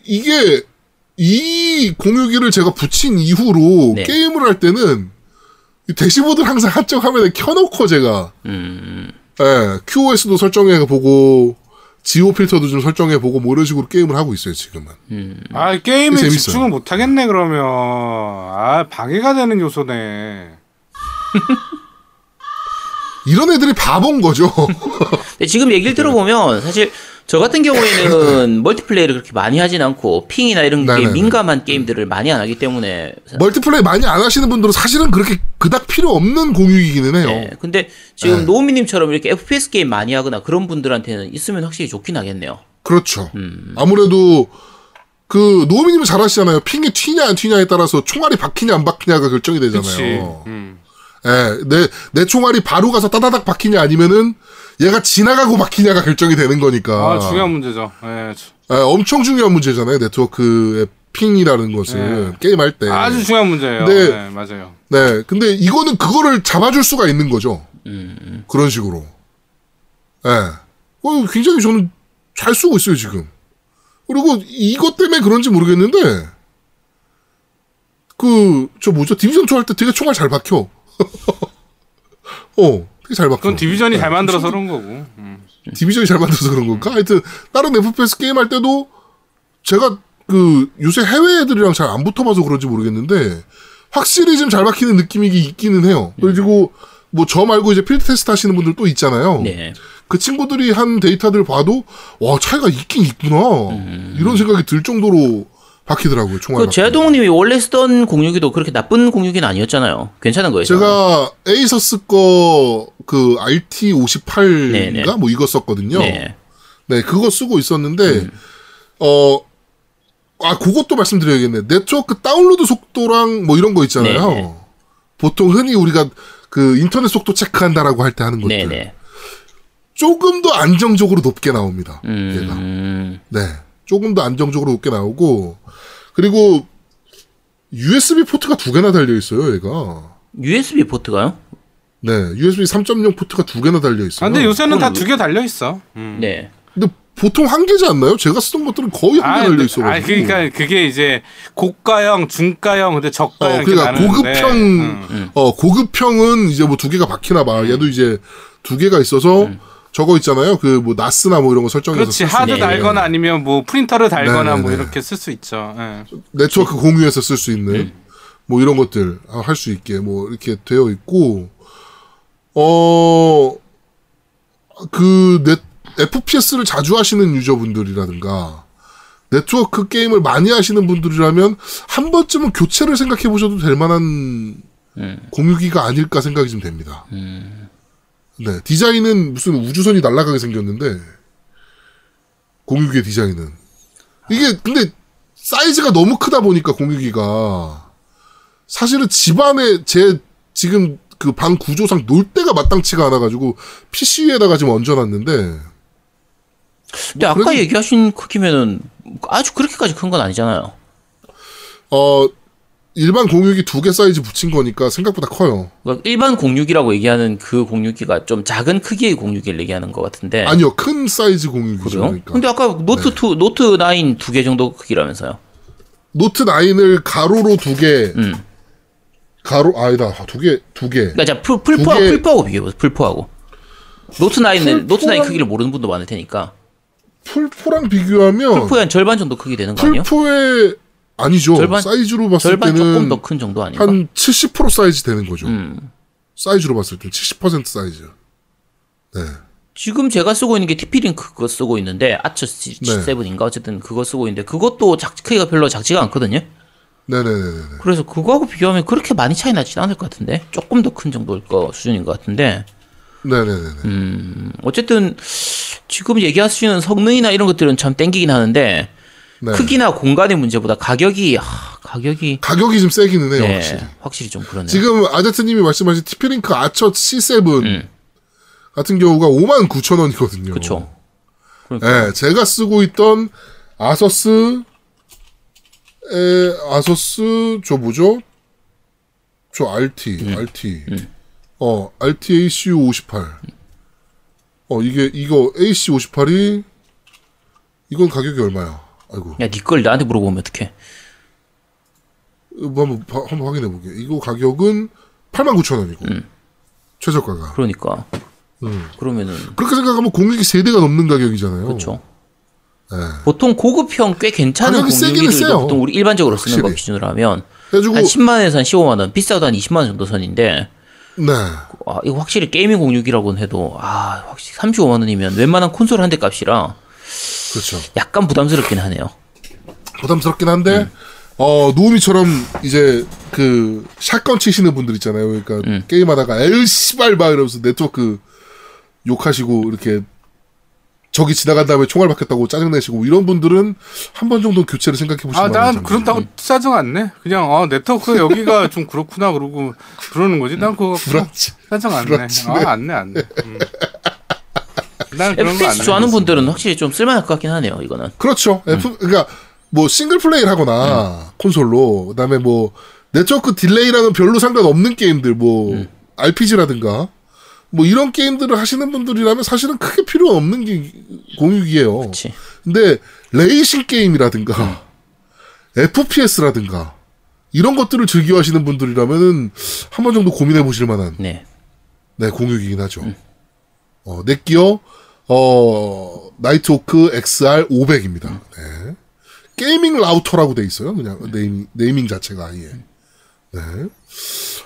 이, 게이 공유기를 제가 붙인 이후로 네. 게임을 할 때는 이 대시보드를 항상 한쪽 화면에 켜놓고 제가, 음, 예, QoS도 설정해 보고, 지오 필터도 좀 설정해보고, 뭐 이런 식으로 게임을 하고 있어요, 지금은. 아 게임에 재밌어요. 집중을 못 하겠네 그러면 아 방해가 되는 요소네. (laughs) 이런 애들이 바본 거죠. 근데 지금 얘기를 들어보면 사실 저 같은 경우에는 (laughs) 멀티플레이를 그렇게 많이 하진 않고 핑이나 이런 게 네네네. 민감한 게임들을 많이 안 하기 때문에 멀티플레이 많이 안 하시는 분들은 사실은 그렇게 그닥 필요 없는 공유기기는 해요. 네. 근데 지금 네. 노우미님처럼 이렇게 FPS 게임 많이 하거나 그런 분들한테는 있으면 확실히 좋긴 하겠네요. 그렇죠. 음. 아무래도 그 노미님은 잘 아시잖아요. 핑이 튀냐 안 튀냐에 따라서 총알이 박히냐 안 박히냐가 결정이. 되잖아요. 음. 예, 내, 내 총알이 바로 가서 따다닥 박히냐 아니면은 얘가 지나가고 박히냐가 결정이 되는 거니까. 아 중요한 문제죠. 예, 주- 예, 엄청 중요한 문제잖아요. 네트워크의 핑이라는 것은 게임할 때. 아주 중요한 문제예요. 네. 네, 맞아요. 네, 근데 이거는 그거를 잡아줄 수가 있는 거죠. 음, 그런 식으로. 예. 어, 굉장히 저는 잘 쓰고 있어요, 지금. 그리고 이것 때문에 그런지 모르겠는데, 그, 저 뭐죠? 디비전 2 할 때 되게 총알 잘 박혀. (laughs) 어, 그게 잘 박혀. 그건 디비전이 네. 잘 만들어서 그런 거고. 음. 디비전이 잘 만들어서 그런 건가? 하여튼 다른 FPS 게임 할 때도 제가 그 요새 해외 애들이랑 잘 안 붙어봐서 그런지 모르겠는데 확실히 좀 잘 박히는 느낌이 있기는 해요. 그리고 뭐 저 말고 이제 필드 테스트 하시는 분들 또 있잖아요. 네. 그 친구들이 한 데이터들 봐도 와 차이가 있긴 있구나 이런 생각이 들 정도로 박히더라고요 총알. 음. 그 제동님이 원래 쓰던 공유기도 그렇게 나쁜 공유기는 아니었잖아요. 괜찮은 거예요. 제가 ASUS 거 그 RT 58인가 네네. 뭐 이거 썼거든요. 네. 네, 그거 쓰고 있었는데, 어, 아, 그것도 말씀드려야겠네. 네트워크 다운로드 속도랑 뭐 이런 거 있잖아요. 네네. 보통 흔히 우리가 그 인터넷 속도 체크한다라고 할 때 하는 것들. 네네. 조금 더 안정적으로 높게 나옵니다. 얘가. 음. 네. 조금 더 안정적으로 높게 나오고, 그리고 USB 포트가 두 개나 달려 있어요, 얘가. USB 포트가요? 네. USB 3.0 포트가 두 개나 달려 있어요. 아, 근데 요새는 다 두 개 달려 있어. 음. 네. 근데 보통 한 개지 않나요? 제가 쓰던 것들은 거의 한 개 달려 있어. 아, 그러니까 그게 이제 고가형, 중가형, 근데 저가형 어, 그러니까 고급형, 음. 어, 고급형은 이제 뭐 두 개가 박히나 봐. 얘도 이제 두 개가 있어서 음. 저거 있잖아요. 그 뭐 나스나 뭐 이런 거 설정해서 그렇지 하드 달거나 아니면 뭐 프린터를 달거나 네네네. 뭐 이렇게 쓸 수 있죠. 예. 네트워크 공유해서 쓸 수 있는 음. 뭐 이런 것들 할 수 있게 뭐 이렇게 되어 있고 어, 어그 FPS를 자주 하시는 유저분들이라든가 네트워크 게임을 많이 하시는 분들이라면 한 번쯤은 교체를 생각해 보셔도 될 만한 음. 공유기가 아닐까 생각이 좀 됩니다. 네, 디자인은 무슨 우주선이 날아가게 생겼는데 공유기의 디자인은 이게 근데 사이즈가 너무 크다 보니까 공유기가 사실은 집안에 제 지금 그 방 구조상 놀 데가 마땅치가 않아가지고 PC 위에다가 지금 얹어놨는데 근데 아까 그래도- 얘기하신 크기면은 아주 그렇게까지 큰 건 아니잖아요. 어 일반 공유기 두 개 사이즈 붙인 거니까 생각보다 커요. 그러니까 일반 공유기라고 얘기하는 그 공유기가 좀 작은 크기의 공유기를 얘기하는 것 같은데. 아니요 큰 사이즈 공유기죠. 네. 그러니까 근데 아까 노트 2, 노트 9 두 개 정도 크기라면서요. 노트 9을 가로로 두 개, 음. 가로 아니다 두 개 두 개. 그러니까 자, 플, 플포, 두 개- 플포하고 비교해보세요. 플포하고. 노트 9을, 노트 9 플포랑- 크기를 모르는 분도 많을 테니까. 플포랑 비교하면 플포의 한 절반 정도 크기 되는 거 아니에요? 플포의 아니죠. 절반- 사이즈로 봤을 절반 조금 때는 더큰 정도 아닌가? 한 70% 사이즈 되는 거죠. 음. 사이즈로 봤을 때 70% 사이즈. 네. 지금 제가 쓰고 있는 게 TP-Link 그거 쓰고 있는데, 아처 네. 7인가? 어쨌든 그거 쓰고 있는데, 그것도 작, 크기가 별로 작지가 않거든요? 네네네네. 그래서 그거하고 비교하면 그렇게 많이 차이 나지 않을 것 같은데? 조금 더 큰 정도일 거 수준인 것 같은데, 네네네네. 음, 어쨌든 지금 얘기하시는 성능이나 이런 것들은 참 땡기긴 하는데, 네. 크기나 공간의 문제보다 가격이, 하, 가격이, 가격이 좀 세기는 해요, 네, 확실히. 확실히 좀 그러네요. 지금 아제트님이 말씀하신 티피링크 아처 C7 음. 같은 경우가 5만 9천 원이거든요. 그쵸. 그러니까 네, 제가 쓰고 있던 아서스 에 아서스 저 뭐죠? 저 RT, 음. RT. 어, RT ACU 58. 어, 이게 이거 AC 58이 이건 가격이 얼마야? 아이고. 야, 니걸 나한테 물어보면 어떡해. 뭐 한번 봐- 한번 확인해 보게. 이거 가격은 89,000원이고. 음. 최저가가. 그러니까. 음. 그러면은, 그렇게 생각하면 공익이 3대가 넘는 가격이잖아요. 그렇죠. 네. 보통 고급형 꽤 괜찮은 공유기들도. 보통 우리 일반적으로 쓰는 거 확실히. 기준으로 하면 그래가지고 한 10만 원에서 한 15만 원, 비싸도 한 20만 원 정도 선인데 네. 아, 이거 확실히 gaming 공유기라고는 해도 아, 확실히 35만 원이면 웬만한 콘솔 한 대 값이라 그렇죠. 약간 부담스럽긴 하네요. 부담스럽긴 한데 음. 어 노우미처럼 이제 그 shotgun 치시는 분들 있잖아요. 그러니까 음. 게임하다가 에이 씨발 막 이러면서 네트워크 욕하시고 이렇게 적이 지나간 다음에 총알 박혔다고 짜증내시고 이런 분들은 한 번 정도 교체를 생각해 보시면 아, 난 그렇다고 짜증 안 내. 그냥 아, 네트워크 여기가 (laughs) 좀 그렇구나 그러고 그러는 거지. 난 그거 (laughs) 불안치. 짜증 안 내. 불안치네. 아, 안 내, 안 내. 음. 난 그런 거안 FPS 내. 좋아하는 분들은 확실히 좀 쓸만할 것 같긴 하네요. 이거는. 그렇죠. 음. F 그러니까 뭐 싱글 플레이를 하거나 콘솔로 그다음에 뭐 네트워크 delay랑은 별로 상관없는 게임들 뭐 음. RPG라든가 뭐 이런 게임들을 하시는 분들이라면 사실은 크게 필요 없는 게 공유기예요. 그렇지. 근데 레이싱 게임이라든가 FPS라든가 이런 것들을 즐겨 하시는 분들이라면은 한 번 정도 고민해 보실 만한 네. 네, 공유기긴 하죠. 어, Netgear, 어, Nighthawk XR 500입니다. 네. gaming router라고 돼 있어요. 그냥 naming, naming 자체가 아예. 네.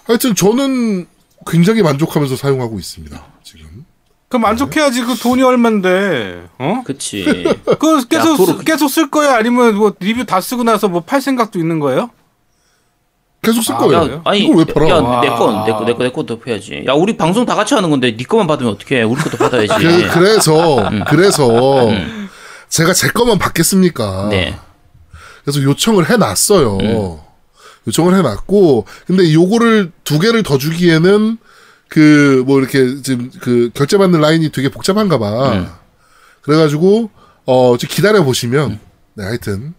하여튼 저는 굉장히 만족하면서 사용하고 있습니다. 지금. 그 만족해야지 그 돈이 얼만데 어? 그치. 그 계속 도로- 쓰- 계속 쓸 거야 아니면 뭐 리뷰 다 쓰고 나서 뭐 팔 생각도 있는 거예요? 계속 쓸 아, 거예요. 야, 아니, 이걸 왜 팔아? 야, 와. 내 건, 내 거, 내 거, 내 것도 해야지. 야, 우리 방송 다 같이 하는 건데, 네 거만 받으면 어떡해. 우리 것도 받아야지. 그, 그래서, 그래서, 제가 제 것만 받겠습니까? 네. 그래서 요청을 해놨어요. 요청을 해놨고, 근데 요거를 두 개를 더 주기에는, 그, 뭐, 이렇게, 지금, 그, 결제 받는 라인이 되게 복잡한가 봐. 그래가지고, 어, 좀 기다려 보시면, 네, 하여튼,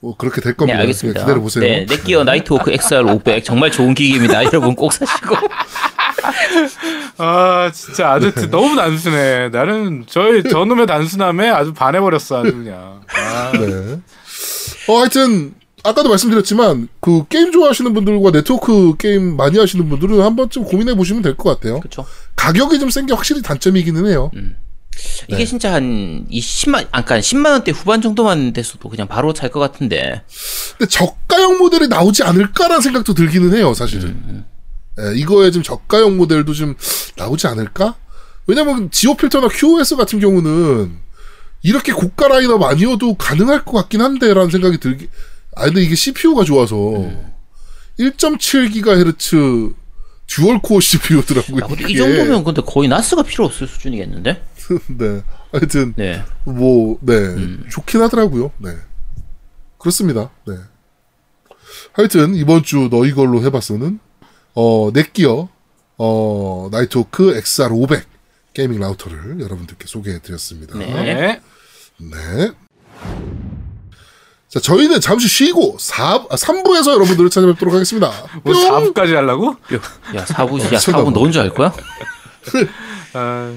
뭐, 그렇게 될 네, 겁니다. 알겠습니다. 그냥 기다려 보세요. 네, 넷기어 나이트워크 XR 500. 정말 좋은 기기입니다. (laughs) 여러분 꼭 사시고. (laughs) 아 진짜 아주 너무 단순해. 나는 저희 저놈의 단순함에 아주 반해버렸어 아주 그냥. 아, 네. 어, 하여튼, 아까도 말씀드렸지만, 그, 게임 좋아하시는 분들과 네트워크 게임 많이 하시는 분들은 한 번쯤 고민해 보시면 될 것 같아요. 그쵸. 가격이 좀 센 게 확실히 단점이기는 해요. 이게 진짜 한 20만, 아까 10만 원대 후반 정도만 됐어도 그냥 바로 살것 같은데. 근데 저가형 모델이 나오지 않을까라는 생각도 들기는 해요, 사실은. 예, 이거에 좀 저가형 모델도 좀 나오지 않을까? 왜냐면 geo filter나 QoS 같은 경우는 이렇게 고가 라인업 아니어도 가능할 것 같긴 한데라는 생각이 들기. 아 근데 이게 CPU가 좋아서 1.7GHz dual core CPU더라고요. 야, 근데 이 정도면 근데 거의 NAS가 필요 없을 수준이겠는데? (laughs) 네. 하여튼 네. 뭐, 네. 좋긴 하더라고요. 네. 그렇습니다. 네. 하여튼, 이번 주 너희 걸로 해봤어는, 어, Netgear, 어, Nighthawk XR500 gaming router를 여러분들께 소개해드렸습니다. 네. 네. 네. 자, 저희는 잠시 쉬고 4, 3부에서 여러분들을 찾아뵙도록 하겠습니다. 뭐 뿅! 4부까지 하려고? 야, 4부, 야, 쳐다봐. 사부 너 혼자 할 거야? (laughs) 아,